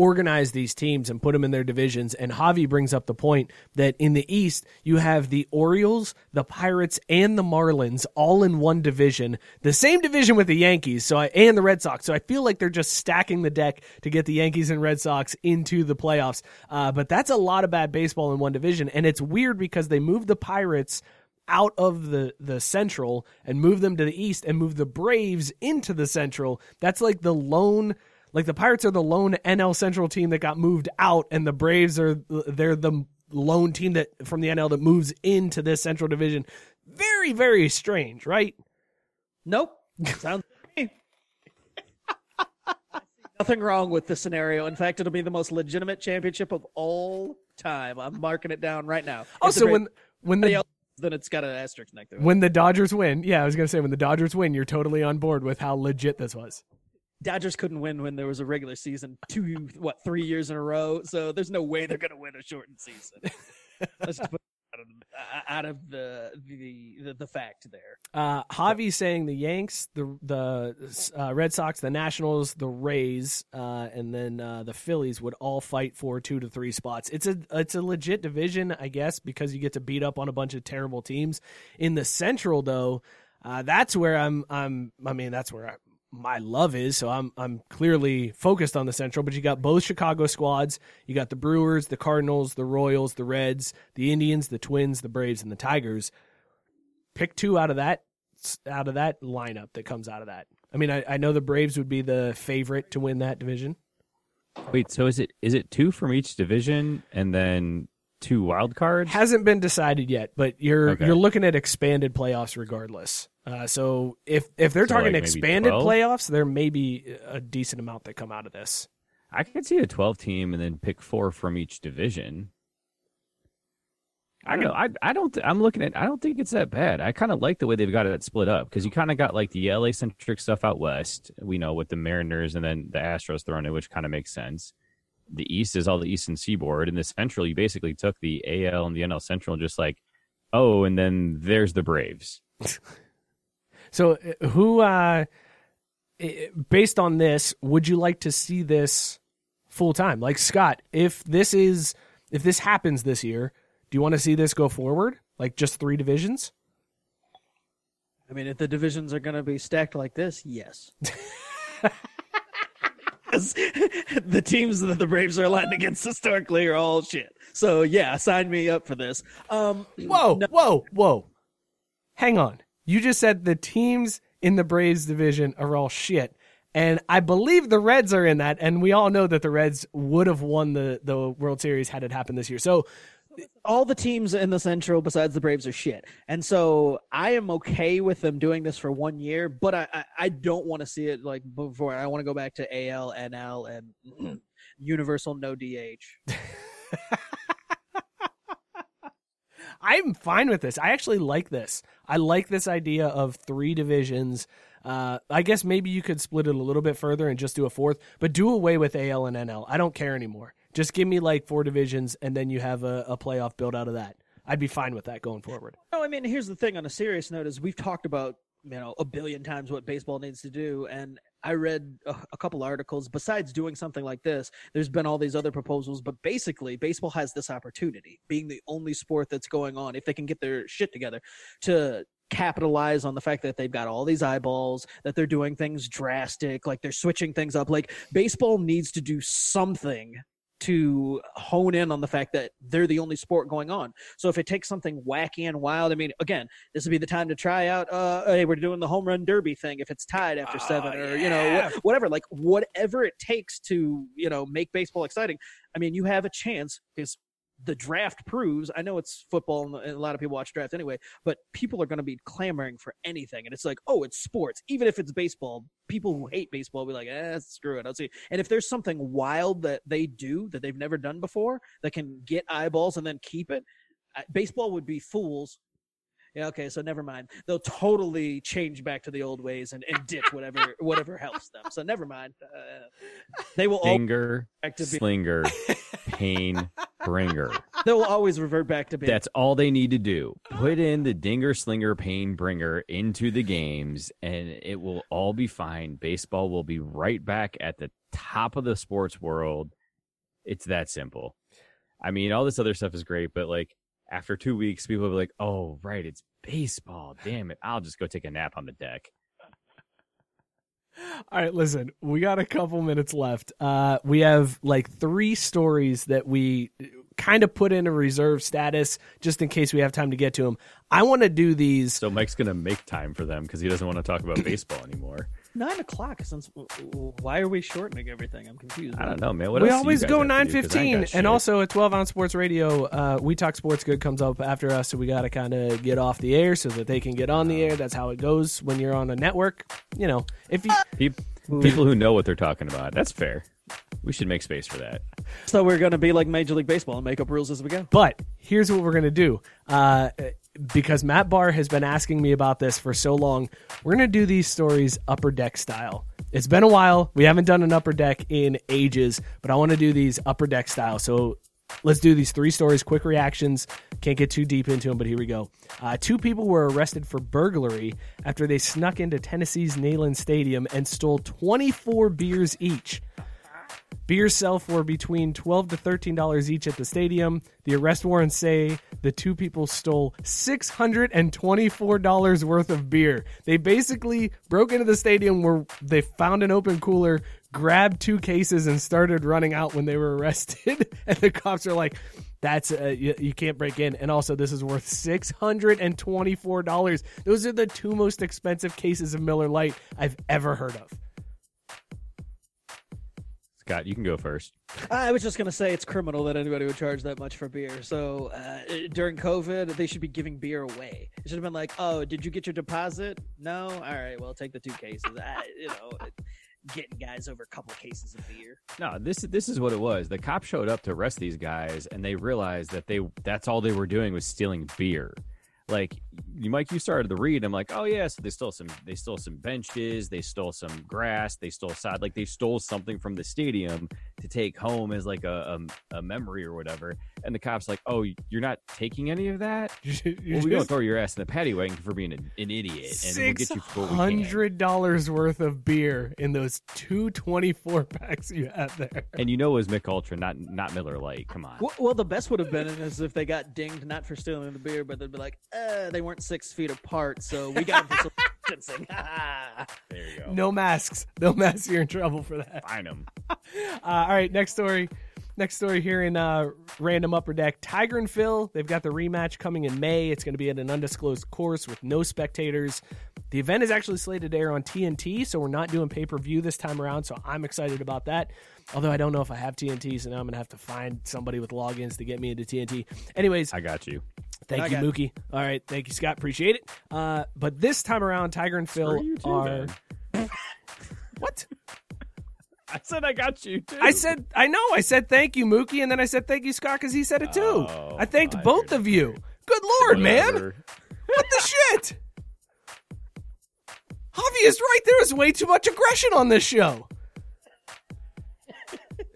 organize these teams and put them in their divisions. And Javi brings up the point that in the East, you have the Orioles, the Pirates, and the Marlins all in one division, the same division with the Yankees so I, and the Red Sox. So I feel like they're just stacking the deck to get the Yankees and Red Sox into the playoffs. Uh, but that's a lot of bad baseball in one division. And it's weird because they moved the Pirates out of the the central and move them to the east and move the Braves into the central. That's like the lone like the Pirates are the lone NL Central team that got moved out, and the Braves are they're the lone team that from the NL that moves into this Central Division. Very very strange, right? Nope. Sounds. <laughs> Nothing wrong with the scenario. In fact, it'll be the most legitimate championship of all time. I'm marking it down right now. Also, when when the then it's got an asterisk next to it. When the Dodgers win, yeah, I was gonna say when the Dodgers win, you're totally on board with how legit this was. Dodgers couldn't win when there was a regular season two what three years in a row. So there's no way they're going to win a shortened season. <laughs> Let's put out of out of the the the, the fact there. Uh, Javi saying the Yanks, the the uh, Red Sox, the Nationals, the Rays, uh, and then uh, the Phillies would all fight for two to three spots. It's a it's a legit division, I guess, because you get to beat up on a bunch of terrible teams. In the Central, though, uh, that's where I'm I'm I mean that's where I, my love is. So I'm I'm clearly focused on the Central. But you got both Chicago squads. You got the Brewers, the Cardinals, the Royals, the Reds, the Indians, the Twins, the Braves, and the Tigers. Pick two out of that out of that lineup that comes out of that. I mean, I, I know the Braves would be the favorite to win that division. Wait, so is it is it two from each division and then two wild cards? Hasn't been decided yet, but you're Okay. you're looking at expanded playoffs regardless. Uh, so if if they're So, talking like, expanded 12? playoffs, there may be a decent amount that come out of this. I could see a twelve team and then pick four from each division. I know. I I don't. I'm looking at. I don't think it's that bad. I kind of like the way they've got it split up because you kind of got like the LA centric stuff out west. We know with the Mariners and then the Astros thrown in, which kind of makes sense. The East is all the Eastern Seaboard, and the Central you basically took the AL and the NL Central, and just like, oh, and then there's the Braves. <laughs> So uh, who, uh, based on this, would you like to see this full time? Like Scott, if this is if this happens this year, do you want to see this go forward? Like just three divisions? I mean, if the divisions are going to be stacked like this, yes. <laughs> 'Cause <laughs> the teams that the Braves are aligned against historically are all shit. So yeah, sign me up for this. Um, Whoa, whoa, whoa! Hang on. You just said the teams in the Braves division are all shit. And I believe the Reds are in that, and we all know that the Reds would have won the, the World Series had it happened this year. So all the teams in the Central besides the Braves are shit, and so I am okay with them doing this for one year. But I I, I don't want to see it like before. I want to go back to AL, NL, and <clears throat> universal no DH. <laughs> I'm fine with this. I actually like this. I like this idea of three divisions. Uh, I guess maybe you could split it a little bit further and just do a fourth, but do away with AL and NL. I don't care anymore. Just give me like four divisions, and then you have a, a playoff build out of that. I'd be fine with that going forward. No, I mean, here's the thing. On a serious note, is we've talked about you know a billion times what baseball needs to do, and I read a, a couple articles. Besides doing something like this, there's been all these other proposals, but basically, baseball has this opportunity, being the only sport that's going on, if they can get their shit together, to capitalize on the fact that they've got all these eyeballs that they're doing things drastic like they're switching things up like baseball needs to do something to hone in on the fact that they're the only sport going on so if it takes something wacky and wild, I mean, again, this would be the time to try out. Uh, hey, we're doing the home run derby thing. If it's tied after seven, or you know, wh- whatever, like whatever it takes to you know make baseball exciting. I mean, you have a chance because the draft proves. I know it's football, and a lot of people watch draft anyway, but people are going to be clamoring for anything, and it's like, oh, it's sports. Even if it's baseball, people who hate baseball will be like, eh, screw it. I'll see. And if there's something wild that they do that they've never done before that can get eyeballs and then keep it, baseball would be fools. Yeah, okay, so never mind. They'll totally change back to the old ways and, and ditch whatever <laughs> whatever helps them. So never mind. Uh, they will all Dinger, back to be, slinger, <laughs> pain bringer. they will always revert back to being That's all they need to do. Put in the dinger slinger pain bringer into the games and it will all be fine. Baseball will be right back at the top of the sports world. It's that simple. I mean, all this other stuff is great, but like after two weeks, people will be like, oh, right, it's baseball. Damn it. I'll just go take a nap on the deck. All right, listen, we got a couple minutes left. Uh, we have like three stories that we kind of put in a reserve status just in case we have time to get to them. I want to do these. So Mike's going to make time for them because he doesn't want to talk about <laughs> baseball anymore. Nine o'clock. Since why are we shortening everything? I'm confused. I don't know, man. What we else do you always go nine fifteen, to nine do? 'Cause I ain't fifteen, got shit. and also at twelve on Sports Radio, uh, we talk sports good comes up after us, so we got to kind of get off the air so that they can get on the air. That's how it goes when you're on a network. You know, if you Peop- people who know what they're talking about. That's fair. We should make space for that. So we're going to be like Major League Baseball and make up rules as we go. But here's what we're going to do. Uh, because Matt Barr has been asking me about this for so long, we're going to do these stories upper deck style. It's been a while. We haven't done an upper deck in ages, but I want to do these upper deck style. So Let's do these three stories, quick reactions. Can't get too deep into them, but here we go. Uh, two people were arrested for burglary after they snuck into Tennessee's Neyland Stadium and stole 24 beers each. Beers sell for between twelve to thirteen dollars each at the stadium. The arrest warrants say the two people stole six hundred and twenty-four dollars worth of beer. They basically broke into the stadium where they found an open cooler, grabbed two cases, and started running out when they were <laughs> arrested. and the cops are like, "That's uh, you, you can't break in." And also, this is worth six hundred and twenty-four dollars. Those are the two most expensive cases of Miller Lite I've ever heard of. Scott, you can go first. I was just gonna say it's criminal that anybody would charge that much for beer. So uh, during COVID, they should be giving beer away. It should have been like, "Oh, did you get your deposit? No. All right, well, take the two cases." I, you know, getting guys over a couple cases of beer. No, this this is what it was. The cops showed up to arrest these guys, and they realized that they that's all they were doing was stealing beer. Like you, Mike, you started the read. I'm like, oh yeah, so they stole some. They stole some benches. They stole some grass. They stole side. Like they stole something from the stadium to take home as like a, a, a memory or whatever. And the cops like, oh, you're not taking any of that. <laughs> You well, we don't throw your ass in the paddy wagon for being an, an idiot, and we'll get you for what we can. hundred dollars worth of beer in those two 24 packs you have there. And you know it was Mich Ultra, not not Miller Lite. Come on. Well, well, the best would have been is if they got dinged not for stealing the beer, but they'd be like, uh, they weren't six feet apart, so we got them for social distancing. <laughs> there you go. No masks. No masks. You're in trouble for that. Find them. <laughs> Uh, all right, next story. Next story here in uh, Random Upper Deck. Tiger and Phil, they've got the rematch coming in May. It's going to be at an undisclosed course with no spectators. The event is actually slated to air on TNT, so we're not doing pay per view this time around, so I'm excited about that. Although I don't know if I have TNT, so now I'm going to have to find somebody with logins to get me into TNT. Anyways, I got you. Thank I you, got- Mookie. All right, thank you, Scott. Appreciate it. Uh, but this time around, Tiger and Phil you too, are <laughs> what? I said I got you too. I said I know. I said thank you, Mookie, and then I said thank you, Scott, because he said it too. Oh, I thanked I both of you. Good lord, man! What the shit? Javi is right. There is way too much aggression on this show.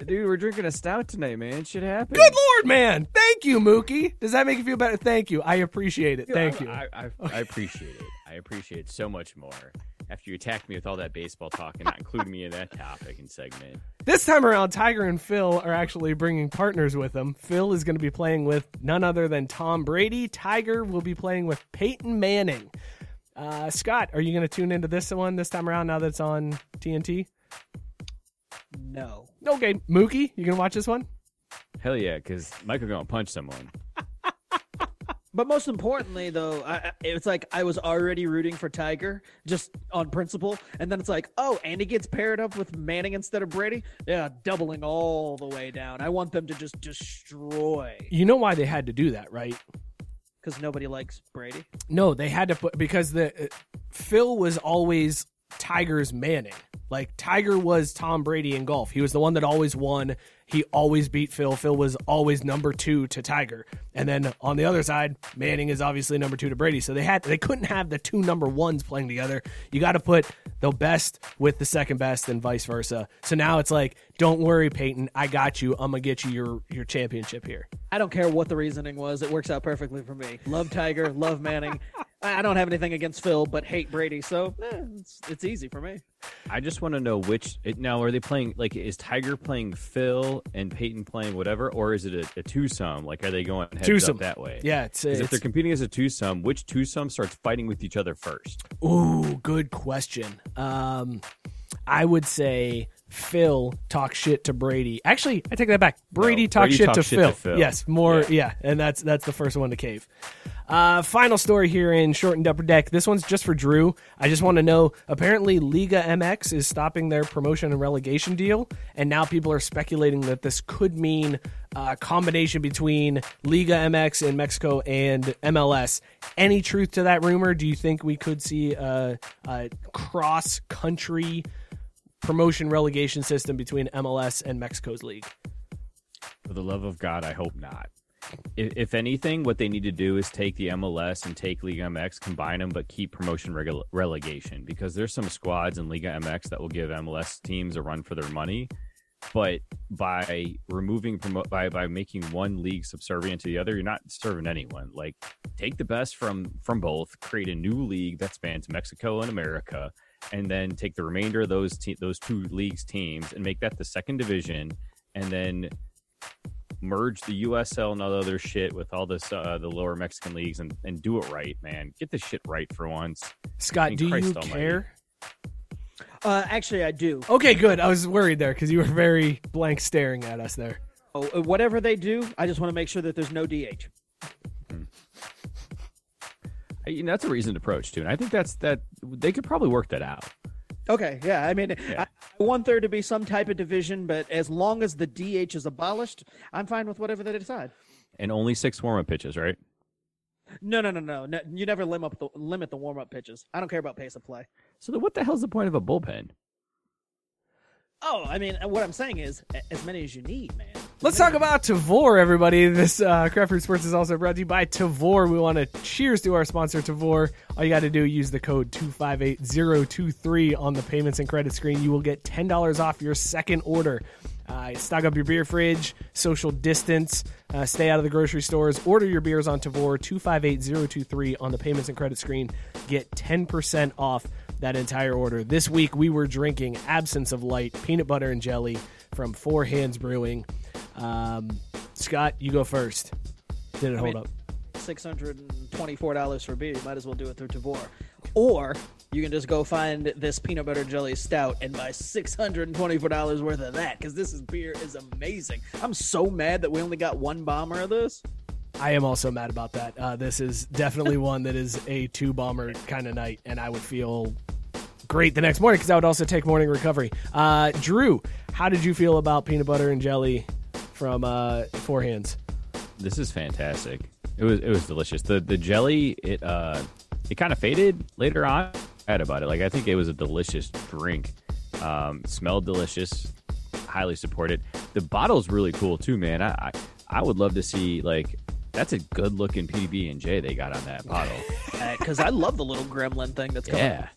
Dude, we're drinking a stout tonight, man. Shit happens. Good lord, man! Thank you, Mookie. Does that make you feel better? Thank you. I appreciate it. Thank you. I, I, I appreciate it. I appreciate it so much more after you attacked me with all that baseball talk and not including me in that topic and segment. This time around, Tiger and Phil are actually bringing partners with them. Phil is going to be playing with none other than Tom Brady. Tiger will be playing with Peyton Manning. Uh, Scott, are you going to tune into this one this time around now that it's on TNT? no. Okay, Mookie, you going to watch this one? Hell yeah, because Michael gonna punch someone. But most importantly, though, I, it's like I was already rooting for Tiger just on principle, and then it's like, oh, and he gets paired up with Manning instead of Brady. Yeah, doubling all the way down. I want them to just destroy You know why they had to do that, right? because nobody likes Brady. No, they had to put because the uh, Phil was always Tiger's Manning. Like Tiger was Tom Brady in golf. He was the one that always won. He always beat Phil. Phil was always number two to Tiger. And then on the other side, Manning is obviously number two to Brady. So they had they couldn't have the two number ones playing together. You got to put the best with the second best and vice versa. So now it's like, don't worry, Peyton, I got you. I'm gonna get you your your championship here. I don't care what the reasoning was; it works out perfectly for me. Love Tiger, love Manning. <laughs> I don't have anything against Phil, but hate Brady, so eh, it's it's easy for me. I just want to know which now are they playing? Like, is Tiger playing Phil and Peyton playing whatever, or is it a, a twosome? Like, are they going heads Twosome. up that way? Yeah, it's, 'Cause if they're competing as a twosome, which twosome starts fighting with each other first? Ooh, good question. Um, I would say Phil talk shit to Brady. Actually, I take that back. Brady No, talks Brady shit, talks to, shit Phil. to Phil. Yes, more. Yeah. Yeah. and that's that's the first one to cave. Uh, final story here in shortened upper deck. This one's just for Drew. I just want to know. Apparently, Liga MX is stopping their promotion and relegation deal, and now people are speculating that this could mean a combination between Liga MX in Mexico and MLS. Any truth to that rumor? Do you think we could see a, a cross country promotion relegation system between MLS and Mexico's league? For the love of God, I hope not. If, if anything, what they need to do is take the MLS and take Liga MX, combine them, but keep promotion rele- relegation because there's some squads in Liga MX that will give MLS teams a run for their money. but by removing promote by by making one league subservient to the other, you're not serving anyone. Like take the best from from both, create a new league that spans Mexico and America, and then take the remainder of those te- those two leagues teams and make that the second division, and then merge the USL and all the other shit with all this uh, the lower Mexican leagues and, and do it right, man. Get this shit right for once. Scott, And do Christ you almighty. care? Uh, actually, I do. Okay, good. I was worried there because you were very blank staring at us there. Oh, uh, whatever they do, I just want to make sure that there's no DH. I- You know, that's a reasoned approach too, and I think that's that they could probably work that out. Okay, yeah. I mean, Yeah. I want there to be some type of division, but as long as the DH is abolished, I'm fine with whatever they decide. And only six warm up pitches, right? No, no, no, no. no you never limit up the limit the warm up pitches. I don't care about pace of play. So then what the hell's the point of a bullpen? Oh, I mean, what I'm saying is, as many as you need, man. Let's talk about Tavour, everybody. This uh, Craft Brewed Sports is also brought to you by Tavour. We want to cheers to our sponsor, Tavour. All you got to do use the code 258023 on the payments and credit screen. You will get $10 off your second order. Uh, stock up your beer fridge, social distance, uh, stay out of the grocery stores. Order your beers on Tavour, 258023 on the payments and credit screen. Get 10% off that entire order. This week we were drinking Absence of Light peanut butter and jelly from Four Hands Brewing. Um, Scott, you go first. Did it hold mean- up? Six hundred and twenty-four dollars for beer. You might as well do it through Tavour, or you can just go find this peanut butter jelly stout and buy six hundred and twenty-four dollars worth of that because this is beer is amazing. I'm so mad that we only got one bomber of this. I am also mad about that. Uh, this is definitely one that is a two bomber kind of night, and I would feel great the next morning because I would also take morning recovery. Uh, Drew, how did you feel about peanut butter and jelly from uh, Four Hands? This is fantastic. It was it was delicious. The the jelly it uh it kind of faded later on. I had about it. Like I think it was a delicious drink. Um, smelled delicious. Highly supported. The bottle's really cool too, man. I I, I would love to see like that's a good looking PB and J they got on that bottle. <laughs> Because I love the little gremlin thing that's coming. yeah,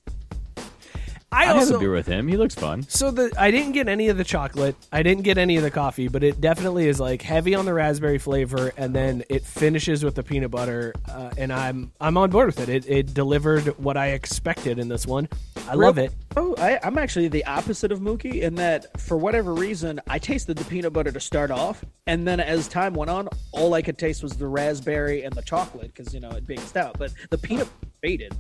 I I'd have also a beer with him. He looks fun. So the I didn't get any of the chocolate. I didn't get any of the coffee, but it definitely is like heavy on the raspberry flavor, and then it finishes with the peanut butter. Uh, and I'm I'm on board with it. It it delivered what I expected in this one. I love it. Oh, I, I'm actually the opposite of Mookie in that for whatever reason I tasted the peanut butter to start off, and then as time went on, all I could taste was the raspberry and the chocolate because you know it being stout. But the peanut faded.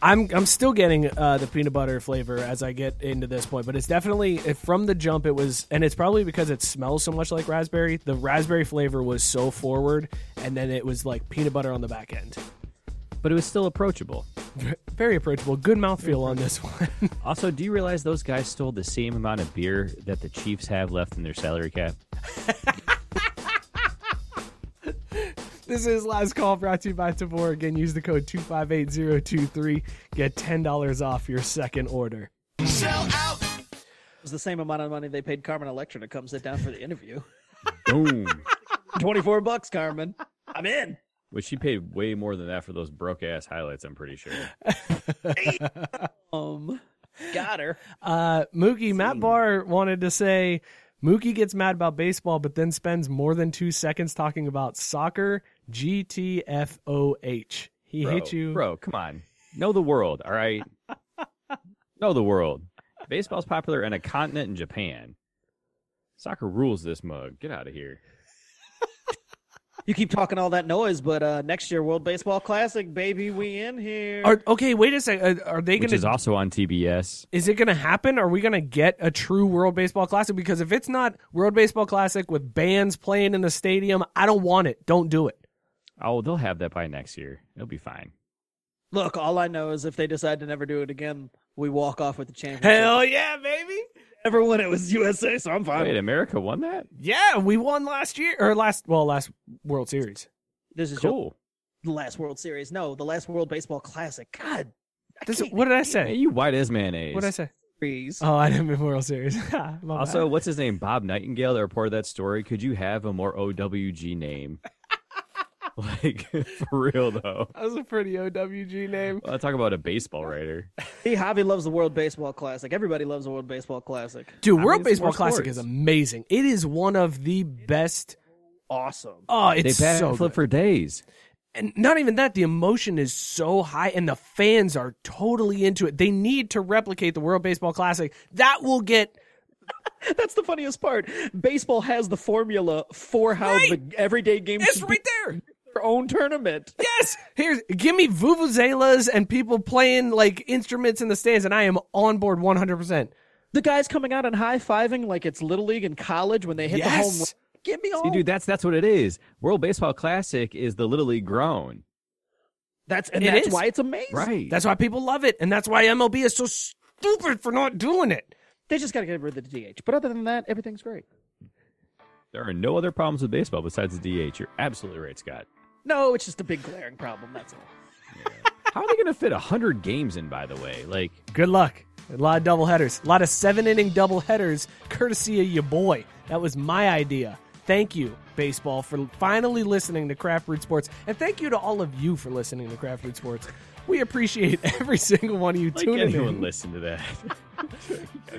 I'm I'm still getting uh, the peanut butter flavor as I get into this point, but it's definitely it, from the jump. It was, and it's probably because it smells so much like raspberry. The raspberry flavor was so forward, and then it was like peanut butter on the back end. But it was still approachable. <laughs> Very approachable. Good mouthfeel on this one. <laughs> Also, do you realize those guys stole the same amount of beer that the Chiefs have left in their salary cap? <laughs> This is Last Call brought to you by Tavour. Again, use the code 258023. Get $10 off your second order. Sell out! It was the same amount of money they paid Carmen Electra to come sit down for the interview. Boom. <laughs> Twenty-four bucks, Carmen. I'm in. Which she paid way more than that for those broke ass highlights, I'm pretty sure. <laughs> Um, got her. Uh, Mookie, Matt Barr wanted to say Mookie gets mad about baseball, but then spends more than two seconds talking about soccer. GTFOH. He Bro, hit you. Bro, come on. Know the world, all right? <laughs> know the world. Baseball's popular in a continent in Japan. Soccer rules this mug. Get out of here. <laughs> You keep talking all that noise, but uh, next year World Baseball Classic, baby, we in here. Are, okay, wait a second. Are they Which going is to? also on TBS. Is it going to happen? Are we going to get a true World Baseball Classic? Because if it's not World Baseball Classic with bands playing in the stadium, I don't want it. Don't do it. Oh, they'll have that by next year. It'll be fine. Look, all I know is if they decide to never do it again, we walk off with the championship. Hell yeah, baby! Never won it was USA, so I'm fine. Wait, America won that? Yeah, we won last year or last well last World Series. This is Cool. the last World Series. No, the last World Baseball Classic. God, This, what did I Hey, say? you white as mayonnaise. What did I say? freeze. Oh, I didn't mean World Series. <laughs> My bad. Also, what's his name? Bob Nightingale that reported that story. Could you have a more OWG name? <laughs> Like for real though. That was a pretty OWG name. Well, talk about a baseball <laughs> writer. See, Javi loves the World Baseball Classic. Everybody loves the World Baseball Classic. Dude, I World mean, Baseball Classic sports. is amazing. It is one of the best. awesome. Oh, They it's bat so and flip good. for days. and not even that. The emotion is so high, and the fans are totally into it. They need to replicate the World Baseball Classic. That will get <laughs> That's the funniest part. Baseball has the formula for how Right. the everyday game it's should right be there. Their own tournament. <laughs> Yes, here's give me vuvuzelas and people playing like instruments in the stands, and I am on board one hundred percent. The guys coming out and high fiving like it's little league and college when they hit the home. run. Yes, Give me all. See, dude, that's that's what it is. World Baseball Classic is the Little League grown. that's and It that's is. why it's amazing. Right. that's why people love it, and that's why MLB is so stupid for not doing it. They just got to get rid of the DH. But other than that, everything's great. there are no other problems with baseball besides the DH. You're absolutely right, Scott. No, it's just a big glaring problem. That's all. How are they going to fit 100 games in, by the way? Like, Good luck. A lot of double headers, a lot of seven inning double headers, courtesy of your boy. That was my idea. Thank you, baseball, for finally listening to Craft Brewed Sports, and thank you to all of you for listening to Craft Brewed Sports. We appreciate every single one of you like tuning anyone in. listen to that. <laughs>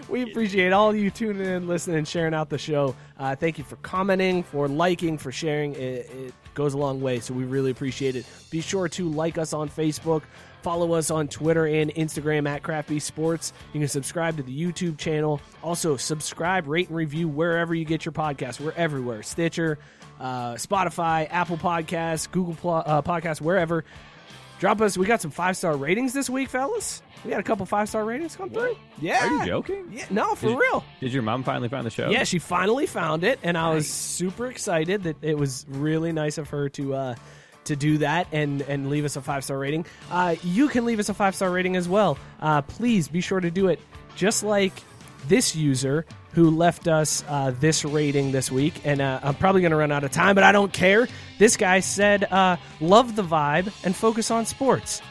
We appreciate all of you tuning in, listening, and sharing out the show. Uh, thank you for commenting, for liking, for sharing. It, it goes a long way, so we really appreciate it. Be sure to like us on Facebook, follow us on Twitter and Instagram at Crafty Sports. You can subscribe to the YouTube channel. Also, subscribe, rate, and review wherever you get your podcast. We're everywhere: Stitcher, uh, Spotify, Apple Podcasts, Google Pl- uh, Podcasts, wherever. Drop us. We got some five star ratings this week, fellas. We had a couple five star ratings come through. Yeah. Are you joking? Yeah, no, for Did you- real. Did your mom finally find the show? Yeah, she finally found it, and I was super excited that it was really nice of her to uh, to do that and and leave us a five star rating. Uh, you can leave us a five star rating as well. Uh, please be sure to do it, just like this user who left us uh, this rating this week. And uh, I'm probably going to run out of time, but I don't care. This guy said, uh, "Love the vibe and focus on sports."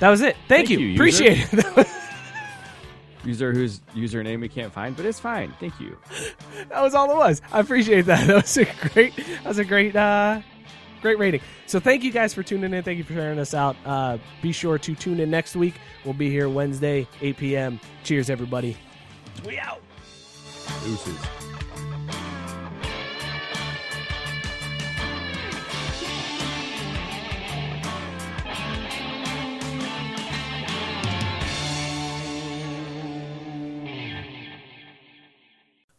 That was it. Thank, Thank you. you, user. Appreciate it. <laughs> User whose username we can't find, but it's fine. Thank you. that was all it was. I appreciate that. <laughs> That was a great. That was a great. Uh, great rating. So thank you guys for tuning in. Thank you for sharing us out. Uh, be sure to tune in next week. We'll be here Wednesday, 8 p.m. Cheers, everybody. We out. Deuces.